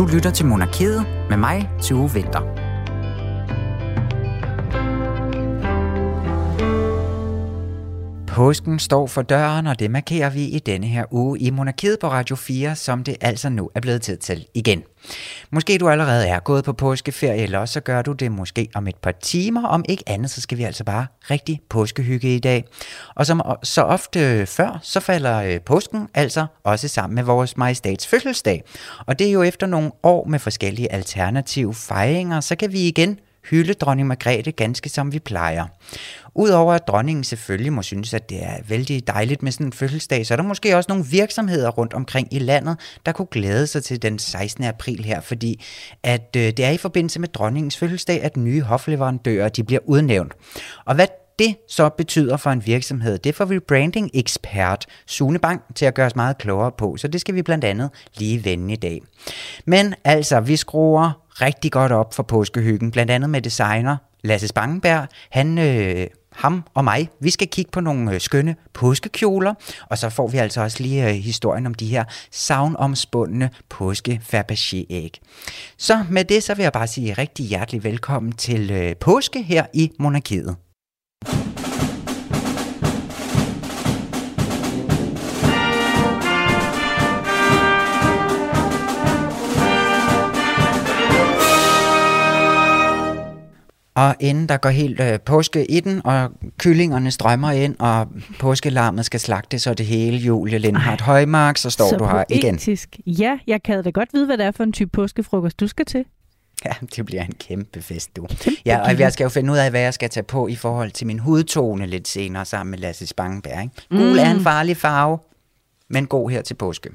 Du lytter til Monarkiet med mig, Tue Vinter. Påsken står for døren, og det markerer vi i denne her uge i Monarkiet på Radio 4, som det altså nu er blevet tid til igen. Måske du allerede er gået på påskeferie, eller så gør du det måske om et par timer. Om ikke andet, så skal vi altså bare rigtig påskehygge i dag. Og som så ofte før, så falder øh, påsken altså også sammen med vores majestats fødselsdag. Og det er jo efter nogle år med forskellige alternative fejringer, så kan vi igen hylde dronning Margrethe ganske som vi plejer. Udover at dronningen selvfølgelig må synes, at det er vældig dejligt med sådan en fødselsdag, så er der måske også nogle virksomheder rundt omkring i landet, der kunne glæde sig til den 16. april her, fordi at øh, det er i forbindelse med dronningens fødselsdag, at nye hofleverandører de bliver udnævnt. Og hvad det så betyder for en virksomhed, det får vi branding-ekspert Sune Bang til at gøre os meget klogere på, så det skal vi blandt andet lige vende i dag. Men altså, vi skruer rigtig godt op for påskehyggen, blandt andet med designer Lasse Spangenberg. Han øh, ham og mig, vi skal kigge på nogle øh, skønne påskekjoler, og så får vi altså også lige øh, historien om de her savnomspundne påske Fabergé-æg. Så med det, så vil jeg bare sige rigtig hjertelig velkommen til øh, påske her i Monarkiet. Og inden der går helt øh, påske i den, og kyllingerne strømmer ind, og påskelarmet skal slagtes, og det hele, Julie Lindhardt Højmark, så står så du her igen. Ja, jeg kan da godt vide, hvad det er for en type påskefrokost, du skal til. Ja, det bliver en kæmpe fest, du. Ja, og jeg skal jo finde ud af, hvad jeg skal tage på i forhold til min hudtone lidt senere sammen med Lasse Spangenberg. Ikke? Gul mm. er en mm. farlig farve, men god her til påske.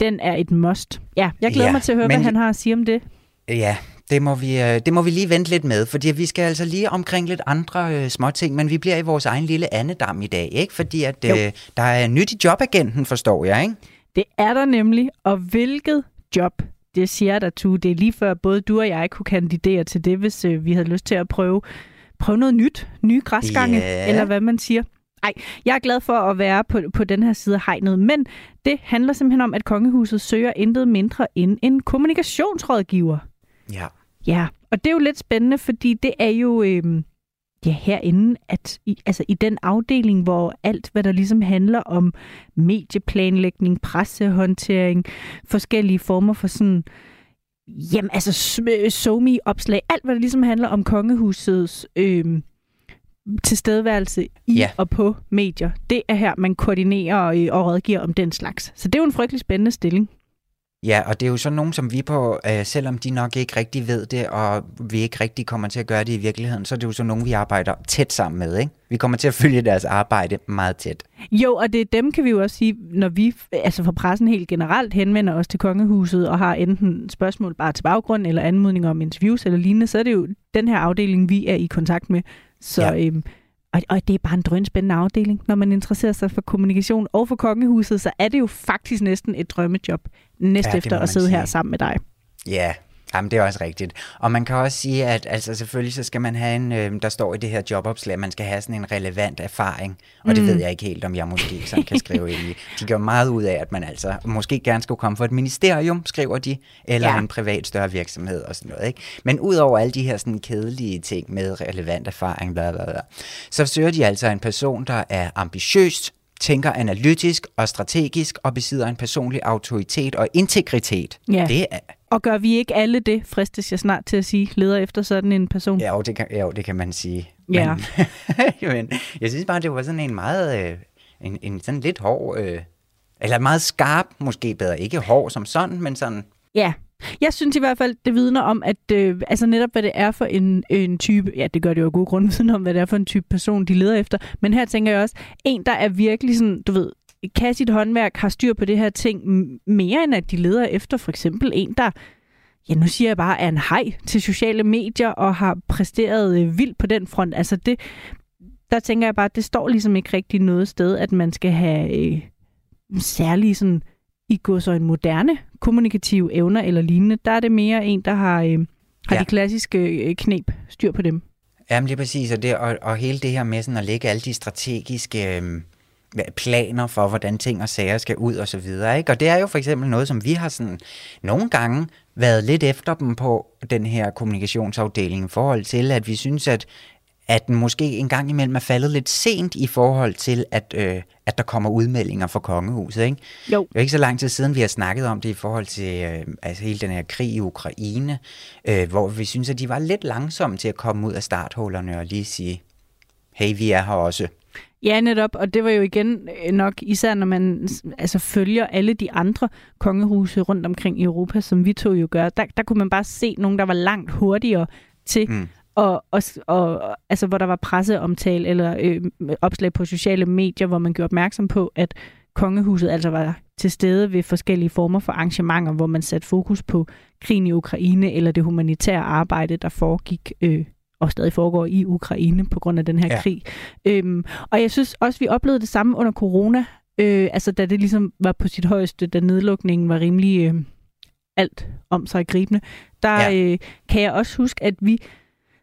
Den er et must. Ja, jeg glæder ja, mig til at høre, men... hvad han har at sige om det. Ja, det må, vi, øh, det må vi lige vente lidt med, fordi vi skal altså lige omkring lidt andre øh, små ting, men vi bliver i vores egen lille andedam i dag, ikke? Fordi at øh, der er nyt i jobagenten, forstår jeg, ikke? Det er der nemlig, og hvilket job, det siger der, tu. Det er lige før både du og jeg kunne kandidere til det, hvis øh, vi havde lyst til at prøve, prøve noget nyt, nye græsgange, yeah. eller hvad man siger. Nej, jeg er glad for at være på, på den her side af hegnet, men det handler simpelthen om, at kongehuset søger intet mindre end en kommunikationsrådgiver. Ja. Ja, og det er jo lidt spændende, fordi det er jo øh, ja, herinde, at i, altså i den afdeling, hvor alt, hvad der ligesom handler om medieplanlægning, pressehåndtering, forskellige former for sådan, jamen altså somi-opslag, alt hvad der ligesom handler om kongehusets øh, tilstedeværelse i ja. og på medier, det er her, man koordinerer og, og rådgiver om den slags. Så det er jo en frygtelig spændende stilling. Ja, og det er jo sådan nogen som vi på, øh, selvom de nok ikke rigtig ved det, og vi ikke rigtig kommer til at gøre det i virkeligheden, så er det jo sådan nogen, vi arbejder tæt sammen med, ikke? Vi kommer til at følge deres arbejde meget tæt. Jo, og det dem kan vi jo også sige, når vi altså for pressen helt generelt henvender os til kongehuset og har enten spørgsmål bare til baggrund, eller anmodninger om interviews eller lignende, så er det jo den her afdeling, vi er i kontakt med. Så ja. øhm, og, og det er bare en drønspændende afdeling. Når man interesserer sig for kommunikation og for kongehuset, så er det jo faktisk næsten et drømmejob næste ja, efter at sidde sige. her sammen med dig. Ja, Jamen, det er også rigtigt. Og man kan også sige, at altså, selvfølgelig så skal man have en, øh, der står i det her jobopslag, man skal have sådan en relevant erfaring. Og mm. det ved jeg ikke helt, om jeg måske sådan kan skrive ind i. De gør meget ud af, at man altså måske gerne skulle komme fra et ministerium, skriver de, eller ja. en privat større virksomhed og sådan noget. Ikke? Men udover alle de her sådan kedelige ting med relevant erfaring, bla, bla, bla, så søger de altså en person, der er ambitiøst, tænker analytisk og strategisk og besidder en personlig autoritet og integritet. Ja. Det er, og gør vi ikke alle det, fristes jeg snart til at sige, leder efter sådan en person? Ja, jo, det kan, jo, det kan man sige. Ja. Men, men jeg synes bare, det var sådan en meget, øh, en, en sådan lidt hård, øh, eller meget skarp, måske bedre, ikke hård som sådan, men sådan... Ja, jeg synes i hvert fald, det vidner om, at øh, altså netop hvad det er for en, en type, ja det gør det jo af gode grunde, viden om hvad det er for en type person, de leder efter, men her tænker jeg også, en der er virkelig sådan, du ved, kan sit håndværk, har styr på det her ting mere end at de leder efter for eksempel en, der ja, nu siger jeg bare, er en hej til sociale medier og har præsteret øh, vildt på den front. Altså det, der tænker jeg bare, at det står ligesom ikke rigtig noget sted, at man skal have øh, særlige sådan, i går så en moderne kommunikative evner eller lignende. Der er det mere en, der har, øh, har ja. de klassiske øh, knep styr på dem. Jamen lige præcis, og, det, og, og hele det her med sådan at lægge alle de strategiske... Øh planer for, hvordan ting og sager skal ud og så videre. Ikke? Og det er jo for eksempel noget, som vi har sådan nogle gange været lidt efter dem på den her kommunikationsafdeling i forhold til, at vi synes, at at den måske en gang imellem er faldet lidt sent i forhold til, at, øh, at der kommer udmeldinger fra kongehuset. Ikke? Jo. Det er ikke så lang tid siden, vi har snakket om det i forhold til øh, altså hele den her krig i Ukraine, øh, hvor vi synes, at de var lidt langsomme til at komme ud af starthullerne og lige sige, hey, vi er her også. Ja, netop, og det var jo igen øh, nok, især når man altså, følger alle de andre kongehuse rundt omkring i Europa, som vi to jo gør, der, der kunne man bare se nogen, der var langt hurtigere til mm. og, og, og altså, hvor der var presseomtale eller øh, opslag på sociale medier, hvor man gjorde opmærksom på, at kongehuset altså var til stede ved forskellige former for arrangementer, hvor man satte fokus på krigen i Ukraine eller det humanitære arbejde, der foregik øh, og stadig foregår i Ukraine på grund af den her ja. krig. Øhm, og jeg synes også, vi oplevede det samme under corona, øh, altså da det ligesom var på sit højeste, da nedlukningen var rimelig øh, alt om sig gribende, der ja. øh, kan jeg også huske, at vi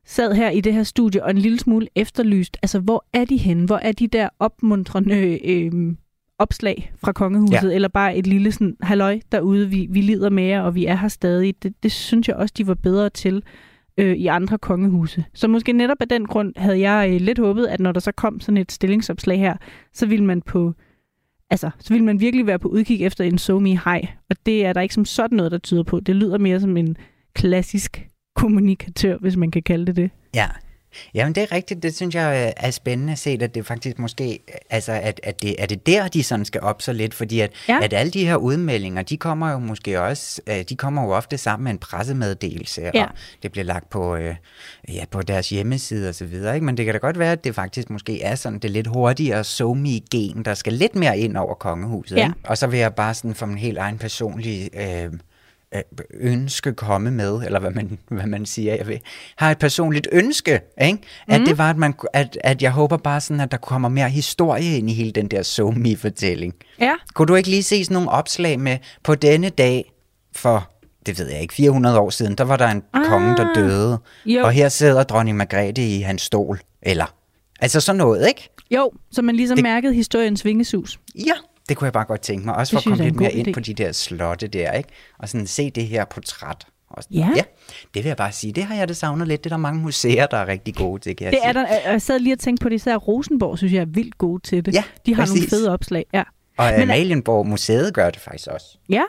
sad her i det her studie og en lille smule efterlyst, altså hvor er de henne? Hvor er de der opmuntrende øh, opslag fra kongehuset, ja. eller bare et lille sådan, halløj derude, vi, vi lider mere, og vi er her stadig. Det, det synes jeg også, de var bedre til øh, i andre kongehuse. Så måske netop af den grund havde jeg øh, lidt håbet, at når der så kom sådan et stillingsopslag her, så ville man på altså, så ville man virkelig være på udkig efter en so me high. Og det er der ikke som sådan noget, der tyder på. Det lyder mere som en klassisk kommunikatør, hvis man kan kalde det det. Ja, Jamen det er rigtigt, det synes jeg øh, er spændende at se, at det faktisk måske, altså at, at det, er det der, de sådan skal op så lidt, fordi at, ja. at alle de her udmeldinger, de kommer jo måske også, øh, de kommer jo ofte sammen med en pressemeddelelse, ja. og det bliver lagt på, øh, ja, på deres hjemmeside og så videre, ikke? men det kan da godt være, at det faktisk måske er sådan det lidt hurtigere somi-gen, der skal lidt mere ind over kongehuset, ja. ikke? og så vil jeg bare sådan for en helt egen personlig øh, Øh, ønske komme med, eller hvad man, hvad man siger, jeg vil, har et personligt ønske, ikke? at mm. det var, at, man, at, at jeg håber bare sådan, at der kommer mere historie ind i hele den der somi-fortælling. Ja. Kunne du ikke lige se sådan nogle opslag med, på denne dag for det ved jeg ikke, 400 år siden, der var der en ah, konge, der døde, jo. og her sidder dronning Margrethe i hans stol, eller, altså sådan noget, ikke? Jo, så man ligesom det... mærkede historiens vingesus. Ja, det kunne jeg bare godt tænke mig. Også for at komme lidt mere ind idé. på de der slotte der, ikke? Og sådan se det her portræt. Og sådan, ja. ja. det vil jeg bare sige. Det har jeg det savnet lidt. Det er der mange museer, der er rigtig gode til, kan jeg det sige. Er der, jeg sad lige og tænkte på det, især Rosenborg, synes jeg er vildt gode til det. Ja, De har præcis. nogle fede opslag, ja. Og Men, Amalienborg Museet gør det faktisk også. Ja,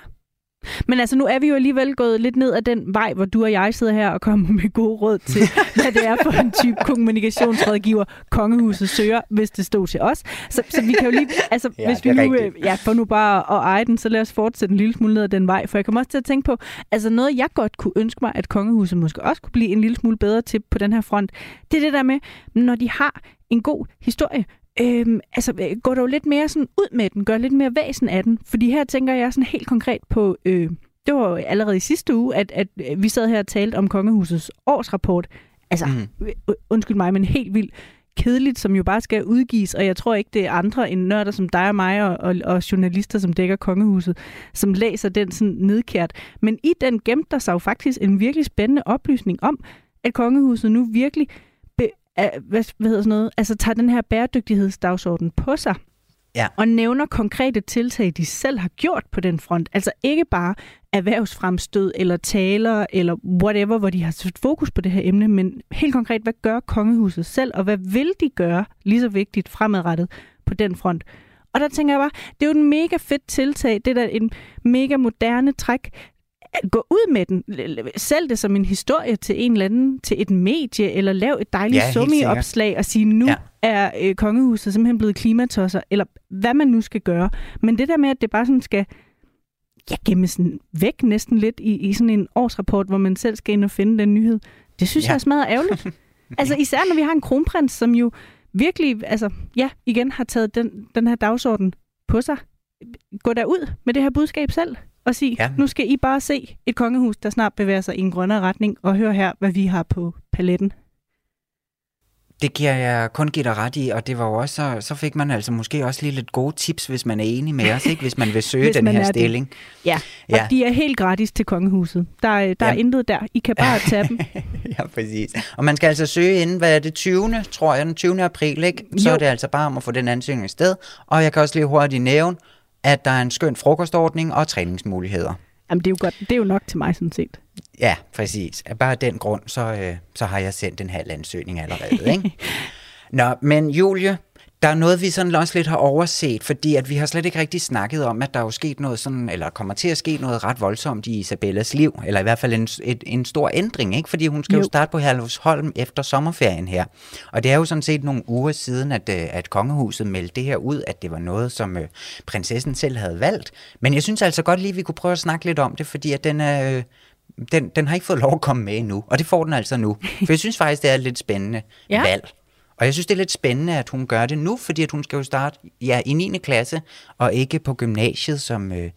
men altså, nu er vi jo alligevel gået lidt ned ad den vej, hvor du og jeg sidder her og kommer med gode råd til, hvad det er for en type kommunikationsrådgiver, kongehuset søger, hvis det stod til os. Så, så vi kan jo lige, altså, ja, hvis vi nu, øh, ja, får nu bare at eje den, så lad os fortsætte en lille smule ned ad den vej. For jeg kommer også til at tænke på, altså noget, jeg godt kunne ønske mig, at kongehuset måske også kunne blive en lille smule bedre til på den her front, det er det der med, når de har en god historie, Øhm, altså, øh, går du lidt mere sådan ud med den, gør lidt mere væsen af den. Fordi her tænker jeg sådan helt konkret på, øh, det var allerede i sidste uge, at, at øh, vi sad her og talte om Kongehusets årsrapport. Altså, mm. undskyld mig, men helt vildt kedeligt, som jo bare skal udgives, og jeg tror ikke, det er andre end nørder som dig og mig, og, og, og journalister, som dækker kongehuset, som læser den sådan nedkært. Men i den gemte der sig jo faktisk en virkelig spændende oplysning om, at kongehuset nu virkelig hvad, hvad hedder sådan noget, altså tager den her bæredygtighedsdagsorden på sig, ja. og nævner konkrete tiltag, de selv har gjort på den front. Altså ikke bare erhvervsfremstød eller taler eller whatever, hvor de har sat fokus på det her emne, men helt konkret, hvad gør kongehuset selv, og hvad vil de gøre, lige så vigtigt fremadrettet på den front. Og der tænker jeg bare, det er jo en mega fedt tiltag, det er da en mega moderne træk, gå ud med den. Sælg det som en historie til en eller anden, til et medie, eller lav et dejligt ja, summi-opslag og sige, nu ja. er øh, kongehuset simpelthen blevet klimatosser, eller hvad man nu skal gøre. Men det der med, at det bare sådan skal ja, gemmes væk næsten lidt i, i sådan en årsrapport, hvor man selv skal ind og finde den nyhed, det synes ja. jeg er smadret ærgerligt. altså især når vi har en kronprins, som jo virkelig, altså ja, igen har taget den, den her dagsorden på sig. Gå derud med det her budskab selv og sige, ja. nu skal I bare se et kongehus, der snart bevæger sig i en grønnere retning, og hør her, hvad vi har på paletten. Det giver jeg kun give dig ret i, og det var jo også, så, så fik man altså måske også lige lidt gode tips, hvis man er enig med os, ikke? hvis man vil søge den her stilling. Det. Ja, og ja. de er helt gratis til kongehuset. Der, er, der ja. er intet der. I kan bare tage dem. ja, præcis. Og man skal altså søge inden, hvad er det, 20. tror jeg, den 20. april, ikke? Så jo. er det altså bare om at få den ansøgning i sted. Og jeg kan også lige hurtigt nævne, at der er en skøn frokostordning og træningsmuligheder. Jamen, det er jo, godt. Det er jo nok til mig, sådan set. Ja, præcis. Bare af den grund, så, øh, så har jeg sendt en halv ansøgning allerede. Ikke? Nå, men Julie, der er noget, vi sådan også lidt har overset, fordi at vi har slet ikke rigtig snakket om, at der er jo sket noget sådan, eller kommer til at ske noget ret voldsomt i Isabellas liv, eller i hvert fald en, et, en stor ændring, ikke? fordi hun skal jo. jo starte på Herlufsholm efter sommerferien her. Og det er jo sådan set nogle uger siden, at, øh, at kongehuset meldte det her ud, at det var noget, som øh, prinsessen selv havde valgt. Men jeg synes altså godt lige, at vi kunne prøve at snakke lidt om det, fordi at den er... Øh, den, den har ikke fået lov at komme med endnu, og det får den altså nu. For jeg synes faktisk, det er et lidt spændende ja. valg. Og jeg synes, det er lidt spændende, at hun gør det nu, fordi at hun skal jo starte ja, i 9. klasse, og ikke på gymnasiet, som øh,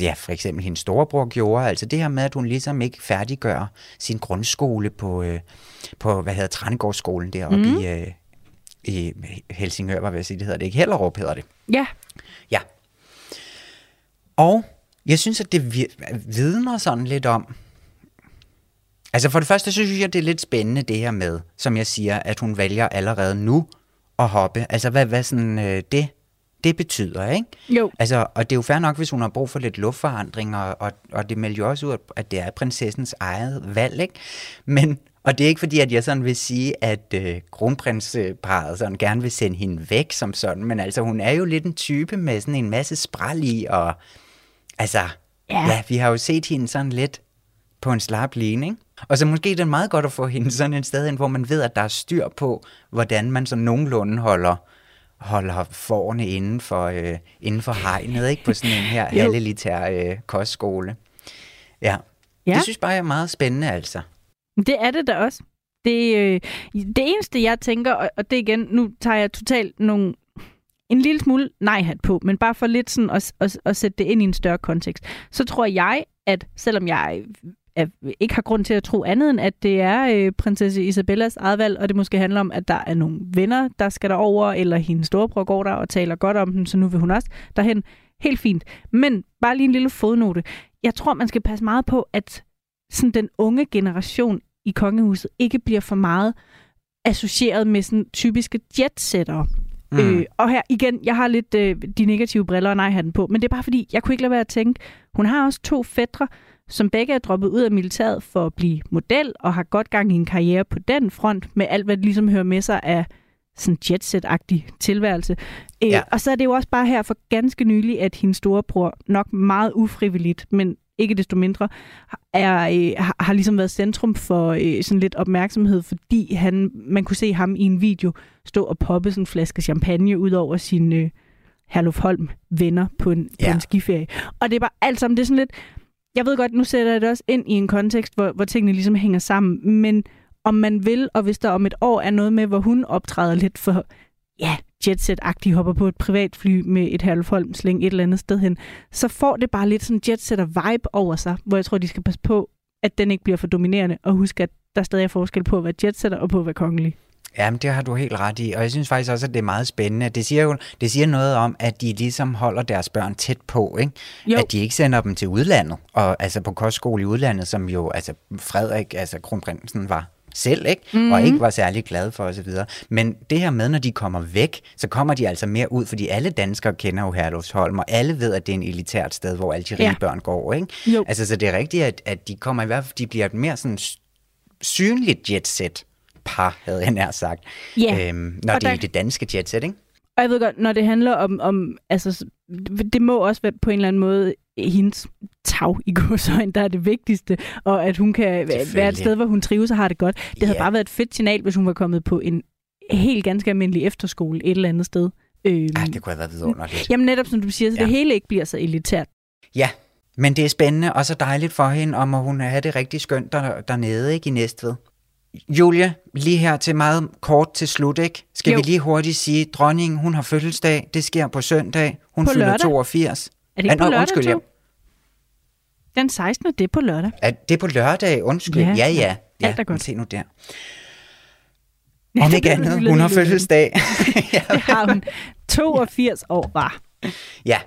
ja, for eksempel hendes storebror gjorde. Altså det her med, at hun ligesom ikke færdiggør sin grundskole på, øh, på hvad hedder Trænegårdsskolen deroppe mm. i, øh, i Helsingør, hvad vil jeg sige, det hedder det ikke? Hellerup hedder det. Ja. Ja. Og jeg synes, at det vidner sådan lidt om, Altså for det første, så synes jeg, det er lidt spændende det her med, som jeg siger, at hun vælger allerede nu at hoppe. Altså hvad, hvad sådan øh, det, det betyder, ikke? Jo. Altså, og det er jo fair nok, hvis hun har brug for lidt luftforandring, og, og, og det melder jo også ud, at det er prinsessens eget valg, ikke? Men, og det er ikke fordi, at jeg sådan vil sige, at øh, kronprinsparet sådan gerne vil sende hende væk som sådan, men altså hun er jo lidt en type med sådan en masse spral i, og altså, ja, ja vi har jo set hende sådan lidt på en slap line, ikke? Og så måske det er meget godt at få hende sådan et sted ind, hvor man ved, at der er styr på, hvordan man så nogenlunde holder, holder forne inden for, øh, inden for hegnet, ikke? På sådan en her halvelitær øh, kostskole. Ja. ja. Det synes bare, jeg er meget spændende, altså. Det er det da også. Det, øh, det eneste, jeg tænker, og det igen, nu tager jeg totalt nogle en lille smule nej-hat på, men bare for lidt sådan at, at, at sætte det ind i en større kontekst, så tror jeg, at selvom jeg er, ikke har grund til at tro andet end, at det er øh, prinsesse Isabellas eget valg, og det måske handler om, at der er nogle venner, der skal derover, eller hendes storebror går der og taler godt om den, så nu vil hun også derhen. Helt fint. Men bare lige en lille fodnote. Jeg tror, man skal passe meget på, at sådan den unge generation i kongehuset ikke bliver for meget associeret med sådan typiske jetsetter. Mm. Øh, og her igen, jeg har lidt øh, de negative briller og nej den på, men det er bare fordi, jeg kunne ikke lade være at tænke, hun har også to fædre, som begge er droppet ud af militæret for at blive model, og har godt gang i en karriere på den front, med alt, hvad det ligesom hører med sig af sådan jetset-agtig tilværelse. Øh, ja. og så er det jo også bare her for ganske nylig, at hendes storebror nok meget ufrivilligt, men ikke desto mindre, er, øh, har, har ligesom været centrum for øh, sådan lidt opmærksomhed, fordi han, man kunne se ham i en video stå og poppe sådan en flaske champagne ud over sine øh, Herluf Holm venner på en, ja. på en skiferie. Og det er bare alt sammen, det er sådan lidt, jeg ved godt, nu sætter jeg det også ind i en kontekst, hvor, hvor tingene ligesom hænger sammen, men om man vil, og hvis der om et år er noget med, hvor hun optræder lidt for, ja, jetset-agtig, hopper på et privatfly med et Herluf sling et eller andet sted hen, så får det bare lidt sådan jetsetter-vibe over sig, hvor jeg tror, de skal passe på, at den ikke bliver for dominerende, og huske, at der stadig er forskel på at være jetsetter og på at være kongelig. Jamen, det har du helt ret i, og jeg synes faktisk også, at det er meget spændende. Det siger jo det siger noget om, at de ligesom holder deres børn tæt på, ikke? Jo. At de ikke sender dem til udlandet, og altså på kostskole i udlandet, som jo, altså Frederik, altså kronprinsen var selv, ikke? Mm-hmm. og ikke var særlig glad for osv. Men det her med, når de kommer væk, så kommer de altså mere ud, fordi alle danskere kender jo Herlufsholm, og alle ved, at det er en elitært sted, hvor alle de rige ja. børn går. Ikke? Jo. Altså, så det er rigtigt, at, at de kommer i hvert fald, de bliver mere sådan synligt jetset par, havde jeg nær sagt, yeah. øhm, når og det der... er det danske jetset, ikke? Og jeg ved godt, når det handler om, om altså, det må også være på en eller anden måde hendes tag i godsøjne, der er det vigtigste, og at hun kan være et sted, hvor hun trives og har det godt. Det havde bare været et fedt signal, hvis hun var kommet på en helt ganske almindelig efterskole et eller andet sted. Øhm, Ej, det kunne have været vidunderligt. Jamen netop, som du siger, så ja. det hele ikke bliver så elitært. Ja, men det er spændende og så dejligt for hende, om hun har det rigtig skønt der, dernede ikke, i Næstved. Julia, lige her til meget kort til slut, ikke? Skal jo. vi lige hurtigt sige, dronningen, hun har fødselsdag, det sker på søndag, hun på fylder lørdag. 82. Er det ikke på lørdag, undskyld, ja. Den 16. det er på lørdag. Er det på lørdag? Undskyld. Ja, ja. ja. ja. Alt er godt. Se nu der. Om ikke andet, hun har fødselsdag. det har hun. 82 år var. Ja,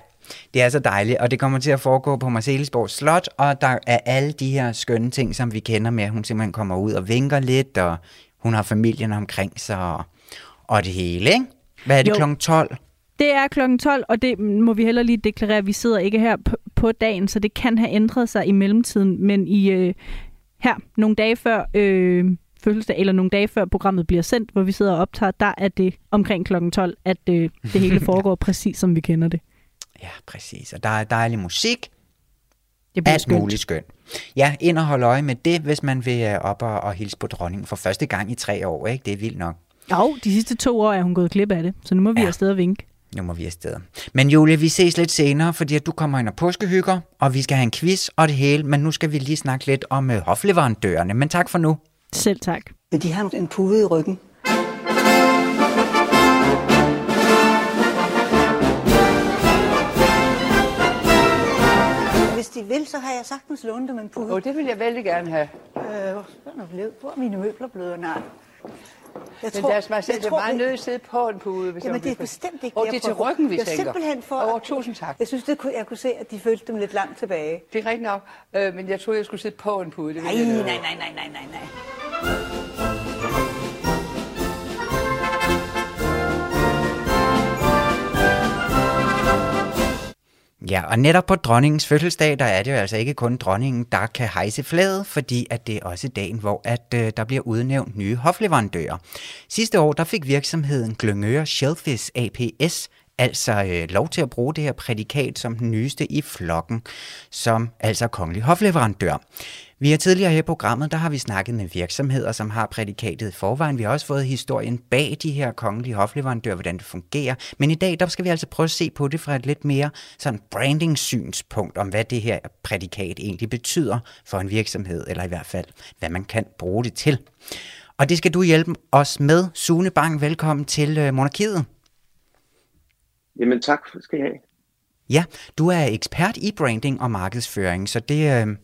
det er så dejligt, og det kommer til at foregå på Marcelisborg Slot, og der er alle de her skønne ting, som vi kender med, at hun simpelthen kommer ud og vinker lidt, og hun har familien omkring sig, og, og det hele, ikke? Hvad er det, kl. 12? Det er kl. 12, og det må vi heller lige deklarere, at vi sidder ikke her på, på dagen, så det kan have ændret sig i mellemtiden, men i øh, her nogle dage før øh, fødselsdag, eller nogle dage før programmet bliver sendt, hvor vi sidder og optager, der er det omkring kl. 12, at øh, det hele foregår præcis som vi kender det. Ja, præcis. Og der er dejlig musik. Det bliver Alt skønt. muligt skønt. Ja, ind og holde øje med det, hvis man vil øh, op og, og hilse på dronningen for første gang i tre år. Ikke? Det er vildt nok. Jo, de sidste to år er hun gået glip af det, så nu må vi Ja. ja. afsted og vinke. Nu må vi afsted. Men Julie, vi ses lidt senere, fordi at du kommer ind og påskehygger, og vi skal have en quiz og det hele, men nu skal vi lige snakke lidt om øh, hofleverandørerne. Men tak for nu. Selv tak. Men de har en pude i ryggen. De vil, så har jeg sagtens lånt dem en pude. Og det vil jeg vældig gerne have. Øh, hvor er blevet? Hvor er mine møbler blevet? Nej. Jeg Men deres majestæt er meget nødt til at sidde på en pude. Hvis Jamen, det er bestemt ikke Og det er til ryggen, vi jeg tænker. simpelthen for... Over tusind tak. Jeg synes, det kunne, jeg kunne se, at de følte dem lidt langt tilbage. Det er rigtigt nok, øh, men jeg troede, jeg skulle sidde på en pude. Det Nej, nej, nej, nej, nej, nej, nej. Ja, og netop på dronningens fødselsdag, der er det jo altså ikke kun dronningen, der kan hejse flaget, fordi at det er også dagen, hvor at, øh, der bliver udnævnt nye hofleverandører. Sidste år, der fik virksomheden Glyngøre Shellfish APS altså øh, lov til at bruge det her prædikat som den nyeste i flokken, som altså kongelig hofleverandør. Vi har tidligere her i programmet, der har vi snakket med virksomheder, som har prædikatet i forvejen. Vi har også fået historien bag de her kongelige hofleverandører, hvordan det fungerer. Men i dag, der skal vi altså prøve at se på det fra et lidt mere sådan branding-synspunkt om, hvad det her prædikat egentlig betyder for en virksomhed, eller i hvert fald, hvad man kan bruge det til. Og det skal du hjælpe os med. Sune Bang, velkommen til øh, Monarkiet. Jamen tak skal I have. Ja, du er ekspert i branding og markedsføring, så det, øh,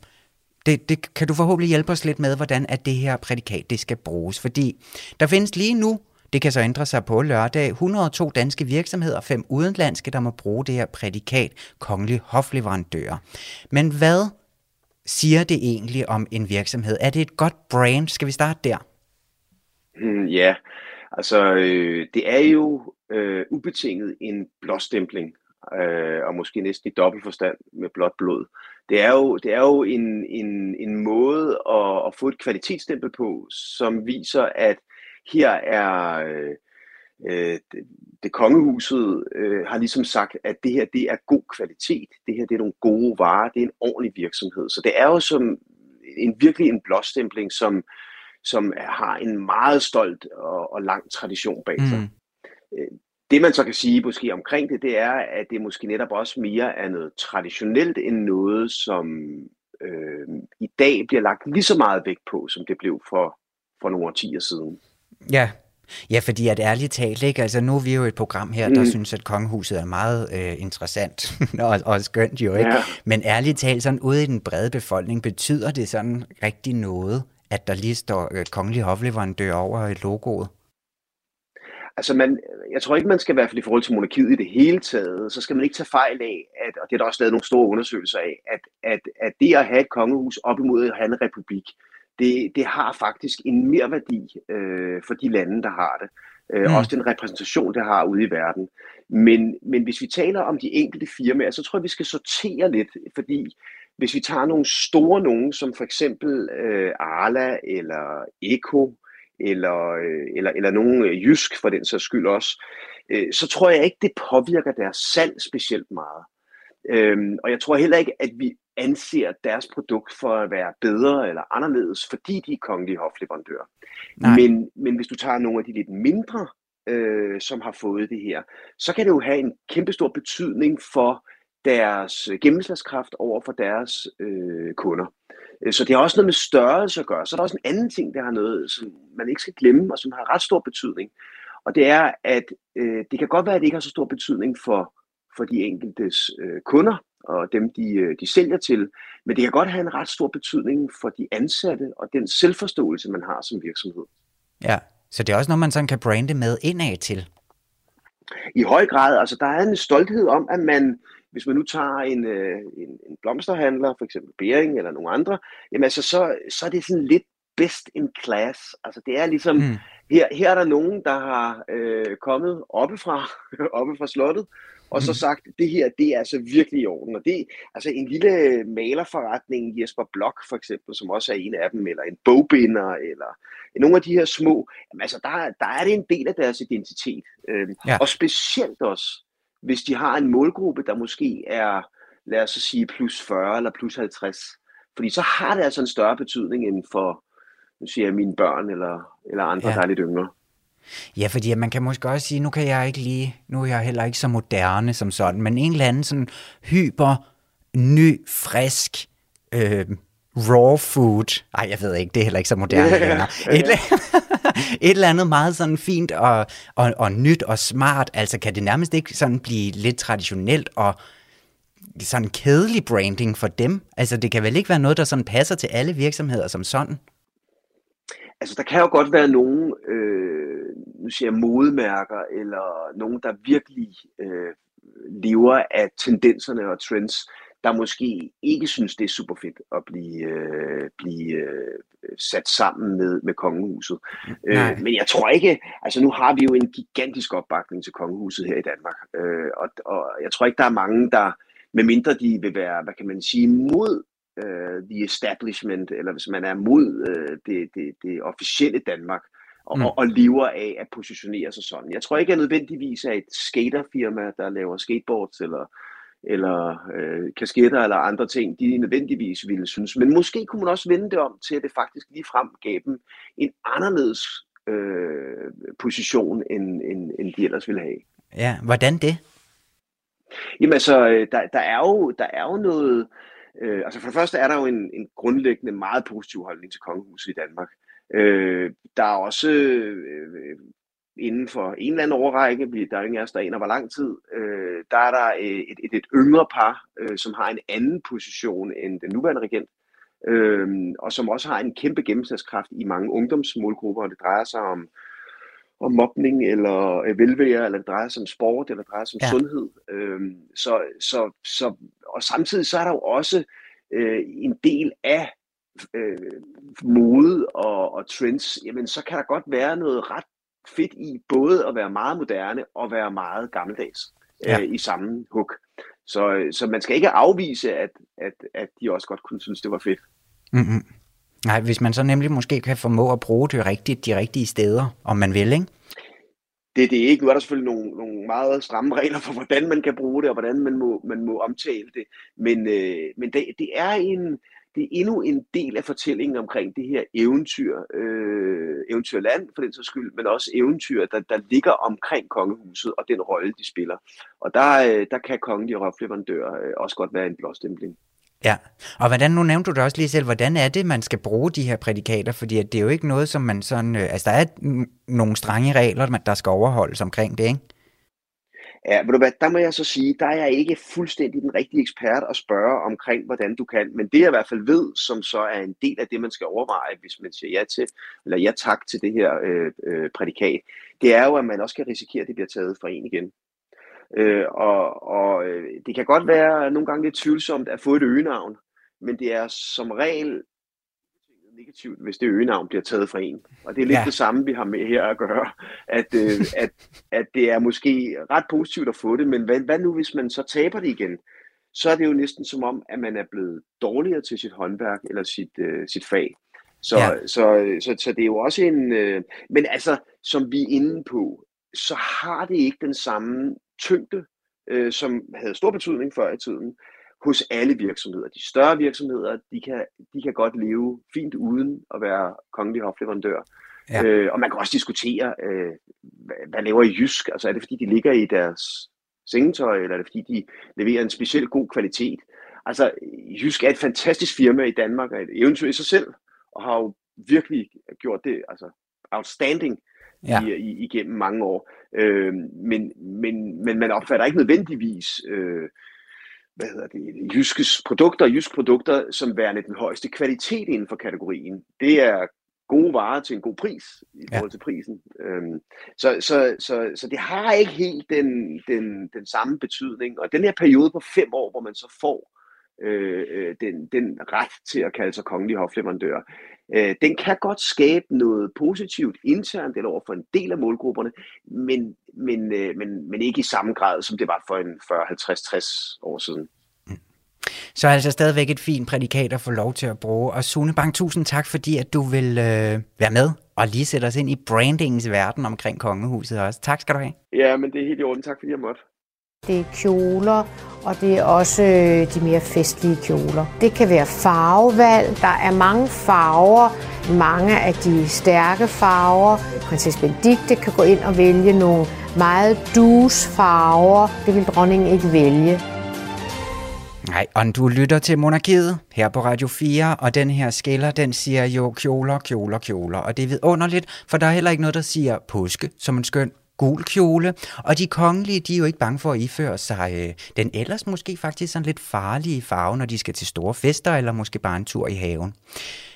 det, det kan du forhåbentlig hjælpe os lidt med, hvordan at det her prædikat det skal bruges. Fordi der findes lige nu, det kan så ændre sig på lørdag, 102 danske virksomheder og fem udenlandske, der må bruge det her prædikat kongelig hofleverandør. Men hvad siger det egentlig om en virksomhed? Er det et godt brand? Skal vi starte der? Mm, ja, altså øh, det er jo øh, ubetinget en blåstempling, øh, og måske næsten i dobbelt forstand med blåt blod. Det er jo, det er jo en, en, en måde at, at få et kvalitetsstempel på, som viser, at her er øh, øh, det, det kongehuset øh, har ligesom sagt, at det her det er god kvalitet, det her det er nogle gode varer, det er en ordentlig virksomhed. Så det er jo som en virkelig en blåstempling, som som har en meget stolt og, og lang tradition bag sig. Mm. Det man så kan sige måske omkring det, det er, at det måske netop også mere er noget traditionelt end noget, som øh, i dag bliver lagt lige så meget vægt på, som det blev for, for nogle årtier siden. Ja, Ja, fordi at ærligt talt, ikke? Altså, nu er vi jo et program her, der mm. synes, at kongehuset er meget øh, interessant og, og skønt jo, ikke? Ja. Men ærligt talt, sådan ude i den brede befolkning, betyder det sådan rigtig noget, at der lige står øh, kongelig hofleverandør over i logoet? Altså, man, jeg tror ikke, man skal i hvert fald i forhold til monarkiet i det hele taget, så skal man ikke tage fejl af, at, og det er der også lavet nogle store undersøgelser af, at, at, at det at have et kongehus op imod at have en republik, det, det har faktisk en mere værdi øh, for de lande, der har det. Øh, mm. Også den repræsentation, det har ude i verden. Men, men hvis vi taler om de enkelte firmaer, så tror jeg, vi skal sortere lidt, fordi hvis vi tager nogle store nogen, som for eksempel øh, Arla eller Eko, eller, øh, eller, eller nogen øh, jysk for den sags skyld også, øh, så tror jeg ikke, det påvirker deres salg specielt meget. Øhm, og jeg tror heller ikke, at vi anser deres produkt for at være bedre eller anderledes, fordi de er kongelige hofleverandører. Men, men hvis du tager nogle af de lidt mindre, øh, som har fået det her, så kan det jo have en kæmpestor betydning for deres gennemslagskraft over for deres øh, kunder. Så det har også noget med størrelse at gøre. Så er der også en anden ting, der har noget, som man ikke skal glemme, og som har ret stor betydning. Og det er, at øh, det kan godt være, at det ikke har så stor betydning for, for de enkeltes øh, kunder og dem, de, øh, de sælger til, men det kan godt have en ret stor betydning for de ansatte og den selvforståelse, man har som virksomhed. Ja, Så det er også noget, man sådan kan brande med indad til. I høj grad, altså der er en stolthed om, at man, hvis man nu tager en, øh, en, en blomsterhandler, for eksempel Bering eller nogle andre, jamen altså så, så er det sådan lidt best in class. Altså det er ligesom, mm. her, her er der nogen, der har øh, kommet oppefra, oppe fra slottet, og så sagt, det her, det er altså virkelig i orden. Og det altså en lille malerforretning, Jesper Blok for eksempel, som også er en af dem, eller en bogbinder, eller nogle af de her små, jamen, altså der, der er det en del af deres identitet. Øhm, ja. Og specielt også, hvis de har en målgruppe, der måske er, lad os sige, plus 40 eller plus 50. Fordi så har det altså en større betydning end for, nu siger jeg, mine børn eller, eller andre, ja. der er lidt yngre. Ja, fordi man kan måske også sige, nu kan jeg ikke lige, nu er jeg heller ikke så moderne som sådan, men en eller anden sådan hyper, ny, frisk, øh, raw food. Nej, jeg ved ikke, det er heller ikke så moderne længere. Et, et eller andet meget sådan fint og, og, og nyt og smart. Altså kan det nærmest ikke sådan blive lidt traditionelt og sådan kedelig branding for dem? Altså det kan vel ikke være noget, der sådan passer til alle virksomheder som sådan? Altså der kan jo godt være nogle øh, nu siger jeg modemærker, eller nogen, der virkelig øh, lever af tendenserne og trends, der måske ikke synes, det er super fedt at blive, øh, blive øh, sat sammen med, med kongehuset. Øh, men jeg tror ikke, altså nu har vi jo en gigantisk opbakning til kongehuset her i Danmark, øh, og, og jeg tror ikke, der er mange, der, medmindre de vil være, hvad kan man sige, mod uh, the establishment, eller hvis man er mod uh, det, det, det officielle Danmark, og, mm. og, og lever af at positionere sig sådan. Jeg tror ikke, at nødvendigvis er et skaterfirma, der laver skateboards, eller eller øh, kasketter eller andre ting, de nødvendigvis ville synes. Men måske kunne man også vende det om til, at det faktisk lige frem gav dem en anderledes øh, position, end, end, end de ellers ville have. Ja, hvordan det? Jamen altså, øh, der, der, er, jo, der er jo noget... Øh, altså for det første er der jo en, en grundlæggende meget positiv holdning til kongehuset i Danmark. Øh, der er også øh, inden for en eller anden overrække, der er ingen af os, der aner hvor lang tid, øh, der er der øh, et, et, et yngre par, øh, som har en anden position end den nuværende regent, øh, og som også har en kæmpe gennemslagskraft i mange ungdomsmålgrupper, og det drejer sig om, om mobning eller øh, velvære, eller det drejer sig om sport, eller det drejer sig om ja. sundhed. Øh, så, så, så, og samtidig så er der jo også øh, en del af øh, mode og, og trends, jamen så kan der godt være noget ret fedt i både at være meget moderne og være meget gammeldags ja. øh, i samme hug. Så, så man skal ikke afvise, at, at, at de også godt kunne synes, det var fedt. Mm-hmm. Nej, hvis man så nemlig måske kan formå at bruge det rigtigt, de rigtige steder, om man vil, ikke? Det, det er ikke. Nu er der selvfølgelig nogle, nogle meget stramme regler for, hvordan man kan bruge det, og hvordan man må, man må omtale det. Men, øh, men det, det er en, det er endnu en del af fortællingen omkring det her eventyr, øh, eventyrland for den så skyld, men også eventyr, der, der ligger omkring kongehuset og den rolle, de spiller. Og der, øh, der kan kongelige rofleverandører øh, også godt være en blåstempling. Ja, og hvordan, nu nævnte du det også lige selv, hvordan er det, man skal bruge de her prædikater? Fordi det er jo ikke noget, som man sådan, øh, altså der er nogle strenge regler, der skal overholdes omkring det, ikke? Ja, ved du hvad, der må jeg så sige, der er jeg ikke fuldstændig den rigtige ekspert at spørge omkring, hvordan du kan. Men det jeg i hvert fald ved, som så er en del af det, man skal overveje, hvis man siger ja til, eller ja tak til det her øh, øh, prædikat, det er jo, at man også kan risikere, at det bliver taget fra en igen. Øh, og og øh, det kan godt være nogle gange lidt tvivlsomt at få et øgenavn, men det er som regel negativt, hvis det øgenavn bliver taget fra en. Og det er lidt ja. det samme, vi har med her at gøre, at, øh, at, at det er måske ret positivt at få det, men hvad, hvad nu, hvis man så taber det igen? Så er det jo næsten som om, at man er blevet dårligere til sit håndværk eller sit, øh, sit fag. Så, ja. så, så, så det er jo også en... Øh, men altså, som vi er inde på, så har det ikke den samme tyngde, øh, som havde stor betydning før i tiden hos alle virksomheder. De større virksomheder, de kan, de kan godt leve fint uden at være kongelig hofleverandør. Ja. Øh, og man kan også diskutere, øh, hvad, hvad laver I Jysk? Altså er det fordi, de ligger i deres sengetøj, eller er det fordi, de leverer en speciel god kvalitet? Altså, Jysk er et fantastisk firma i Danmark, og et eventyr i sig selv, og har jo virkelig gjort det altså, outstanding ja. i, i, igennem mange år. Øh, men, men, men man opfatter ikke nødvendigvis øh, hvad hedder det, jyskes produkter, jysk produkter, som værende den højeste kvalitet inden for kategorien. Det er gode varer til en god pris i forhold til prisen. Øhm, så, så, så, så det har ikke helt den, den, den samme betydning. Og den her periode på fem år, hvor man så får øh, øh, den, den ret til at kalde sig kongelig hofleverandør, øh, den kan godt skabe noget positivt internt eller over for en del af målgrupperne, men, men, øh, men, men ikke i samme grad, som det var for en 40, 50, 60 år siden. Så altså stadigvæk et fint prædikat at få lov til at bruge. Og Sune Bang, tusind tak, fordi at du vil øh, være med og lige sætte os ind i brandingens verden omkring kongehuset også. Tak skal du have. Ja, men det er helt i orden. Tak fordi jeg måtte. Det er kjoler, og det er også øh, de mere festlige kjoler. Det kan være farvevalg. Der er mange farver. Mange af de stærke farver. Prinsesse Benedikte kan gå ind og vælge nogle meget dus farver. Det vil dronningen ikke vælge. Nej, og du lytter til Monarkiet her på Radio 4, og den her skiller, den siger jo kjoler, kjoler, kjoler. Og det er vidunderligt, for der er heller ikke noget, der siger påske som en skøn gul kjole. Og de kongelige, de er jo ikke bange for at iføre sig øh, den ellers måske faktisk sådan lidt farlige farve, når de skal til store fester, eller måske bare en tur i haven.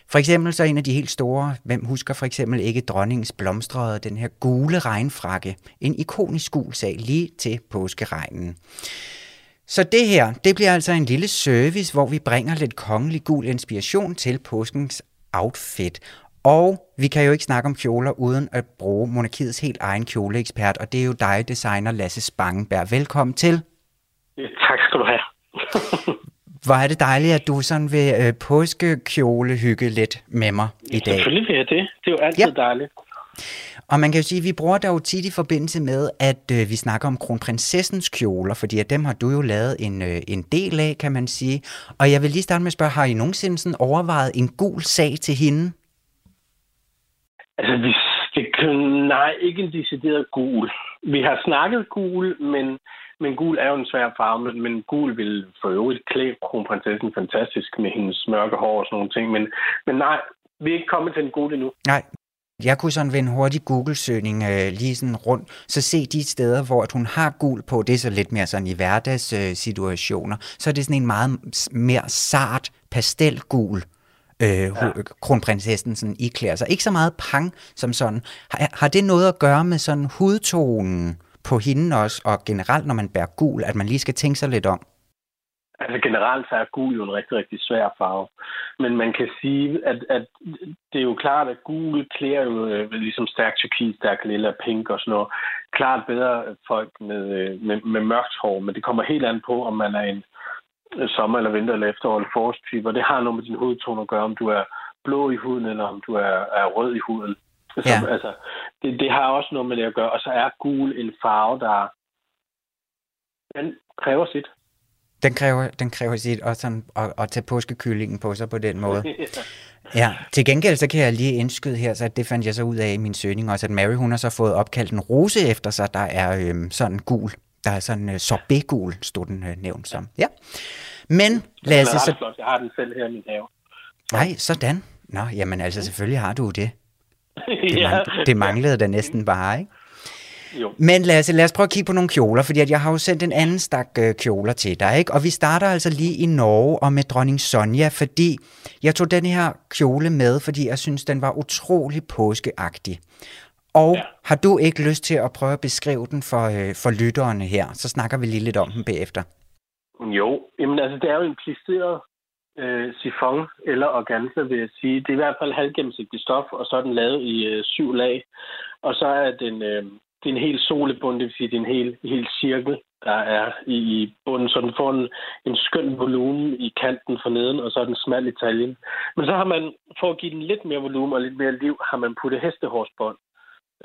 For eksempel så en af de helt store, hvem husker for eksempel ikke dronningens blomstrede, den her gule regnfrakke. En ikonisk gul sag lige til påskeregnen. Så det her, det bliver altså en lille service, hvor vi bringer lidt kongelig gul inspiration til påskens outfit. Og vi kan jo ikke snakke om kjoler uden at bruge monarkiets helt egen kjoleekspert, og det er jo dig, designer Lasse Spangenberg. Velkommen til. Ja, tak skal du have. Hvor er det dejligt, at du sådan vil øh, påskekjole hygge lidt med mig i dag. Selvfølgelig vil jeg det. Det er jo altid ja. dejligt. Og man kan jo sige, at vi bruger der jo tit i forbindelse med, at øh, vi snakker om kronprinsessens kjoler, fordi at dem har du jo lavet en, øh, en del af, kan man sige. Og jeg vil lige starte med at spørge, har I nogensinde sådan overvejet en gul sag til hende? Altså, vi, det, nej, ikke en decideret gul. Vi har snakket gul, men, men gul er jo en svær farve, men, men gul vil for øvrigt klæde kronprinsessen fantastisk med hendes mørke hår og sådan nogle ting. Men, men nej, vi er ikke kommet til en gul endnu. Nej, jeg kunne sådan ved en hurtig Google-søgning øh, lige sådan rundt, så se de steder, hvor at hun har gul på, det er så lidt mere sådan i hverdagssituationer, øh, så er det sådan en meget mere sart pastelgul, øh, ja. kronprinsessen sådan iklæder sig. Ikke så meget pang som sådan. Har, har det noget at gøre med sådan hudtonen på hende også, og generelt når man bærer gul, at man lige skal tænke sig lidt om? Altså generelt så er gul jo en rigtig, rigtig svær farve. Men man kan sige, at, at det er jo klart, at gul klæder jo øh, ligesom stærk turkis, stærk lilla, pink og sådan noget. Klart bedre folk med, øh, med, med mørkt hår, men det kommer helt an på, om man er en sommer- eller vinter- eller efterår- eller forårstype, og det har noget med din hudtone at gøre, om du er blå i huden, eller om du er, er rød i huden. Så, ja. altså, det, det har også noget med det at gøre, og så er gul en farve, der den kræver sit. Den kræver, den kræver sit også sådan at, at tage påskekyllingen på sig på den måde. ja, til gengæld så kan jeg lige indskyde her, så det fandt jeg så ud af i min søgning også, at Mary hun har så fået opkaldt en rose efter sig, der er øhm, sådan gul. Der er sådan uh, sorbetgul, stod den uh, nævnt som. Ja. Men Lasse... Så... Jeg har den selv her i min have. Nej, sådan. Nå, jamen altså selvfølgelig har du det. Det, ja. det manglede da næsten bare, ikke? Jo. Men Lasse, lad os prøve at kigge på nogle kjoler, fordi at jeg har jo sendt en anden stak øh, kjoler til dig, ikke? Og vi starter altså lige i Norge og med dronning Sonja, fordi jeg tog den her kjole med, fordi jeg synes, den var utrolig påskeagtig. Og ja. har du ikke lyst til at prøve at beskrive den for, øh, for lytterne her? Så snakker vi lige lidt om den bagefter. Jo, jamen altså det er jo en plisteret øh, sifon eller organza, vil jeg sige. Det er i hvert fald halvgennemsigtigt stof, og så er den lavet i øh, syv lag. Og så er den, øh, det er en helt solebund, det vil sige, det er en helt, helt cirkel, der er i, i bunden, så den får en, en skøn volumen i kanten for neden, og så er den smal i taljen. Men så har man, for at give den lidt mere volumen og lidt mere liv, har man puttet hestehårsbånd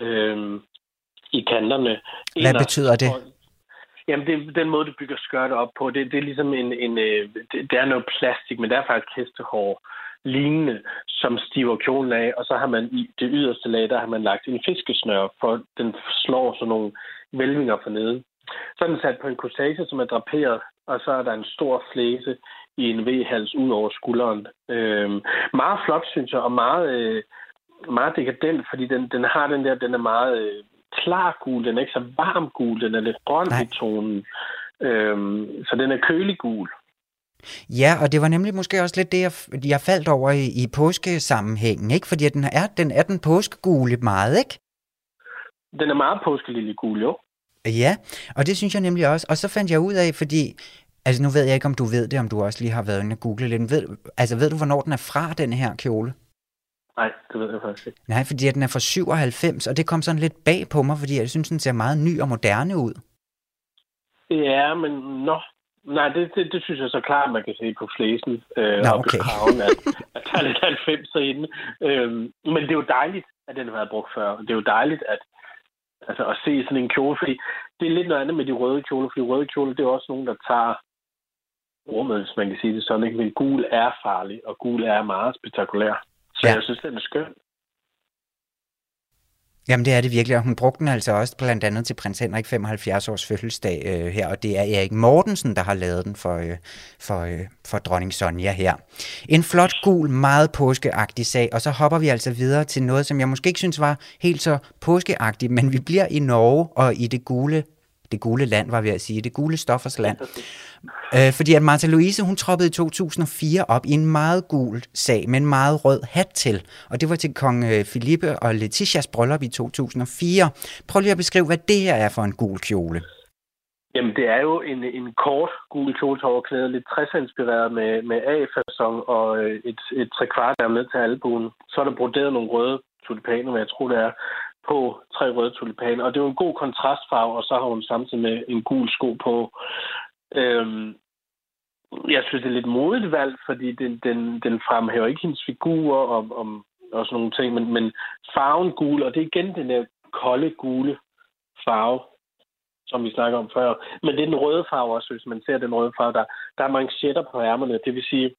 øh, i kanterne. Hvad betyder det? Jamen, det den måde, du bygger skørter op på. Det, det er ligesom en... en øh, det, er noget plastik, men det er faktisk hestehår lignende, som stiver kjolen af, og så har man i det yderste lag, der har man lagt en fiskesnør, for den slår sådan nogle vælvinger for nede. Så er den sat på en corsage, som er draperet, og så er der en stor flæse i en V-hals ud over skulderen. Øhm, meget flot, synes jeg, og meget, øh, meget dekadent, fordi den, den har den der, den er meget øh, klar gul, den er ikke så varm gul, den er lidt grøn i tonen. Øhm, så den er kølig gul. Ja, og det var nemlig måske også lidt det, jeg, jeg faldt over i, i påskesammenhængen, ikke? Fordi den er, den er den påskegule meget, ikke? Den er meget påskelille gul, jo. Ja, og det synes jeg nemlig også. Og så fandt jeg ud af, fordi Altså nu ved jeg ikke, om du ved det, om du også lige har været inde og google lidt. Ved, altså ved du, hvornår den er fra, den her kjole? Nej, det ved jeg faktisk ikke. Nej, fordi den er fra 97, og det kom sådan lidt bag på mig, fordi jeg synes, den ser meget ny og moderne ud. Ja, men nå. Nej, det, det, det synes jeg så klart, man kan se på flæsen øh, Nå, okay. på kraven, at, at der er lidt 90 inde. Øhm, men det er jo dejligt, at den har været brugt før. Det er jo dejligt at, altså, at se sådan en kjole, fordi det er lidt noget andet med de røde kjoler, fordi røde kjoler, det er også nogen, der tager rummet, hvis man kan sige det sådan, ikke? men gul er farlig, og gul er meget spektakulær. Så Ja. jeg synes, den er skøn. Jamen det er det virkelig, og hun brugte den altså også blandt andet til prins Henrik 75 års fødselsdag øh, her, og det er Erik Mortensen, der har lavet den for, øh, for, øh, for dronning Sonja her. En flot, gul, meget påskeagtig sag, og så hopper vi altså videre til noget, som jeg måske ikke synes var helt så påskeagtigt, men vi bliver i Norge og i det gule det gule land, var vi at sige, det gule stoffers land. Øh, fordi at Martha Louise, hun troppede i 2004 op i en meget gul sag med en meget rød hat til. Og det var til kong øh, Philippe og Letitias bryllup i 2004. Prøv lige at beskrive, hvad det her er for en gul kjole. Jamen, det er jo en, en kort gul kjoletårklæde, lidt 60-inspireret med, med A-fasong og øh, et, et trekvart, der er med til albuen. Så er der broderet nogle røde tulipaner, hvad jeg tror, det er, på tre røde tulipaner. Og det er jo en god kontrastfarve, og så har hun samtidig med en gul sko på. Øhm, jeg synes, det er lidt modigt valg, fordi den, den, den fremhæver ikke hendes figur og, og, og sådan nogle ting, men, men farven gul, og det er igen den der kolde gule farve, som vi snakker om før. Men det er den røde farve også, hvis man ser den røde farve. Der, der er manchetter på ærmerne, det vil sige,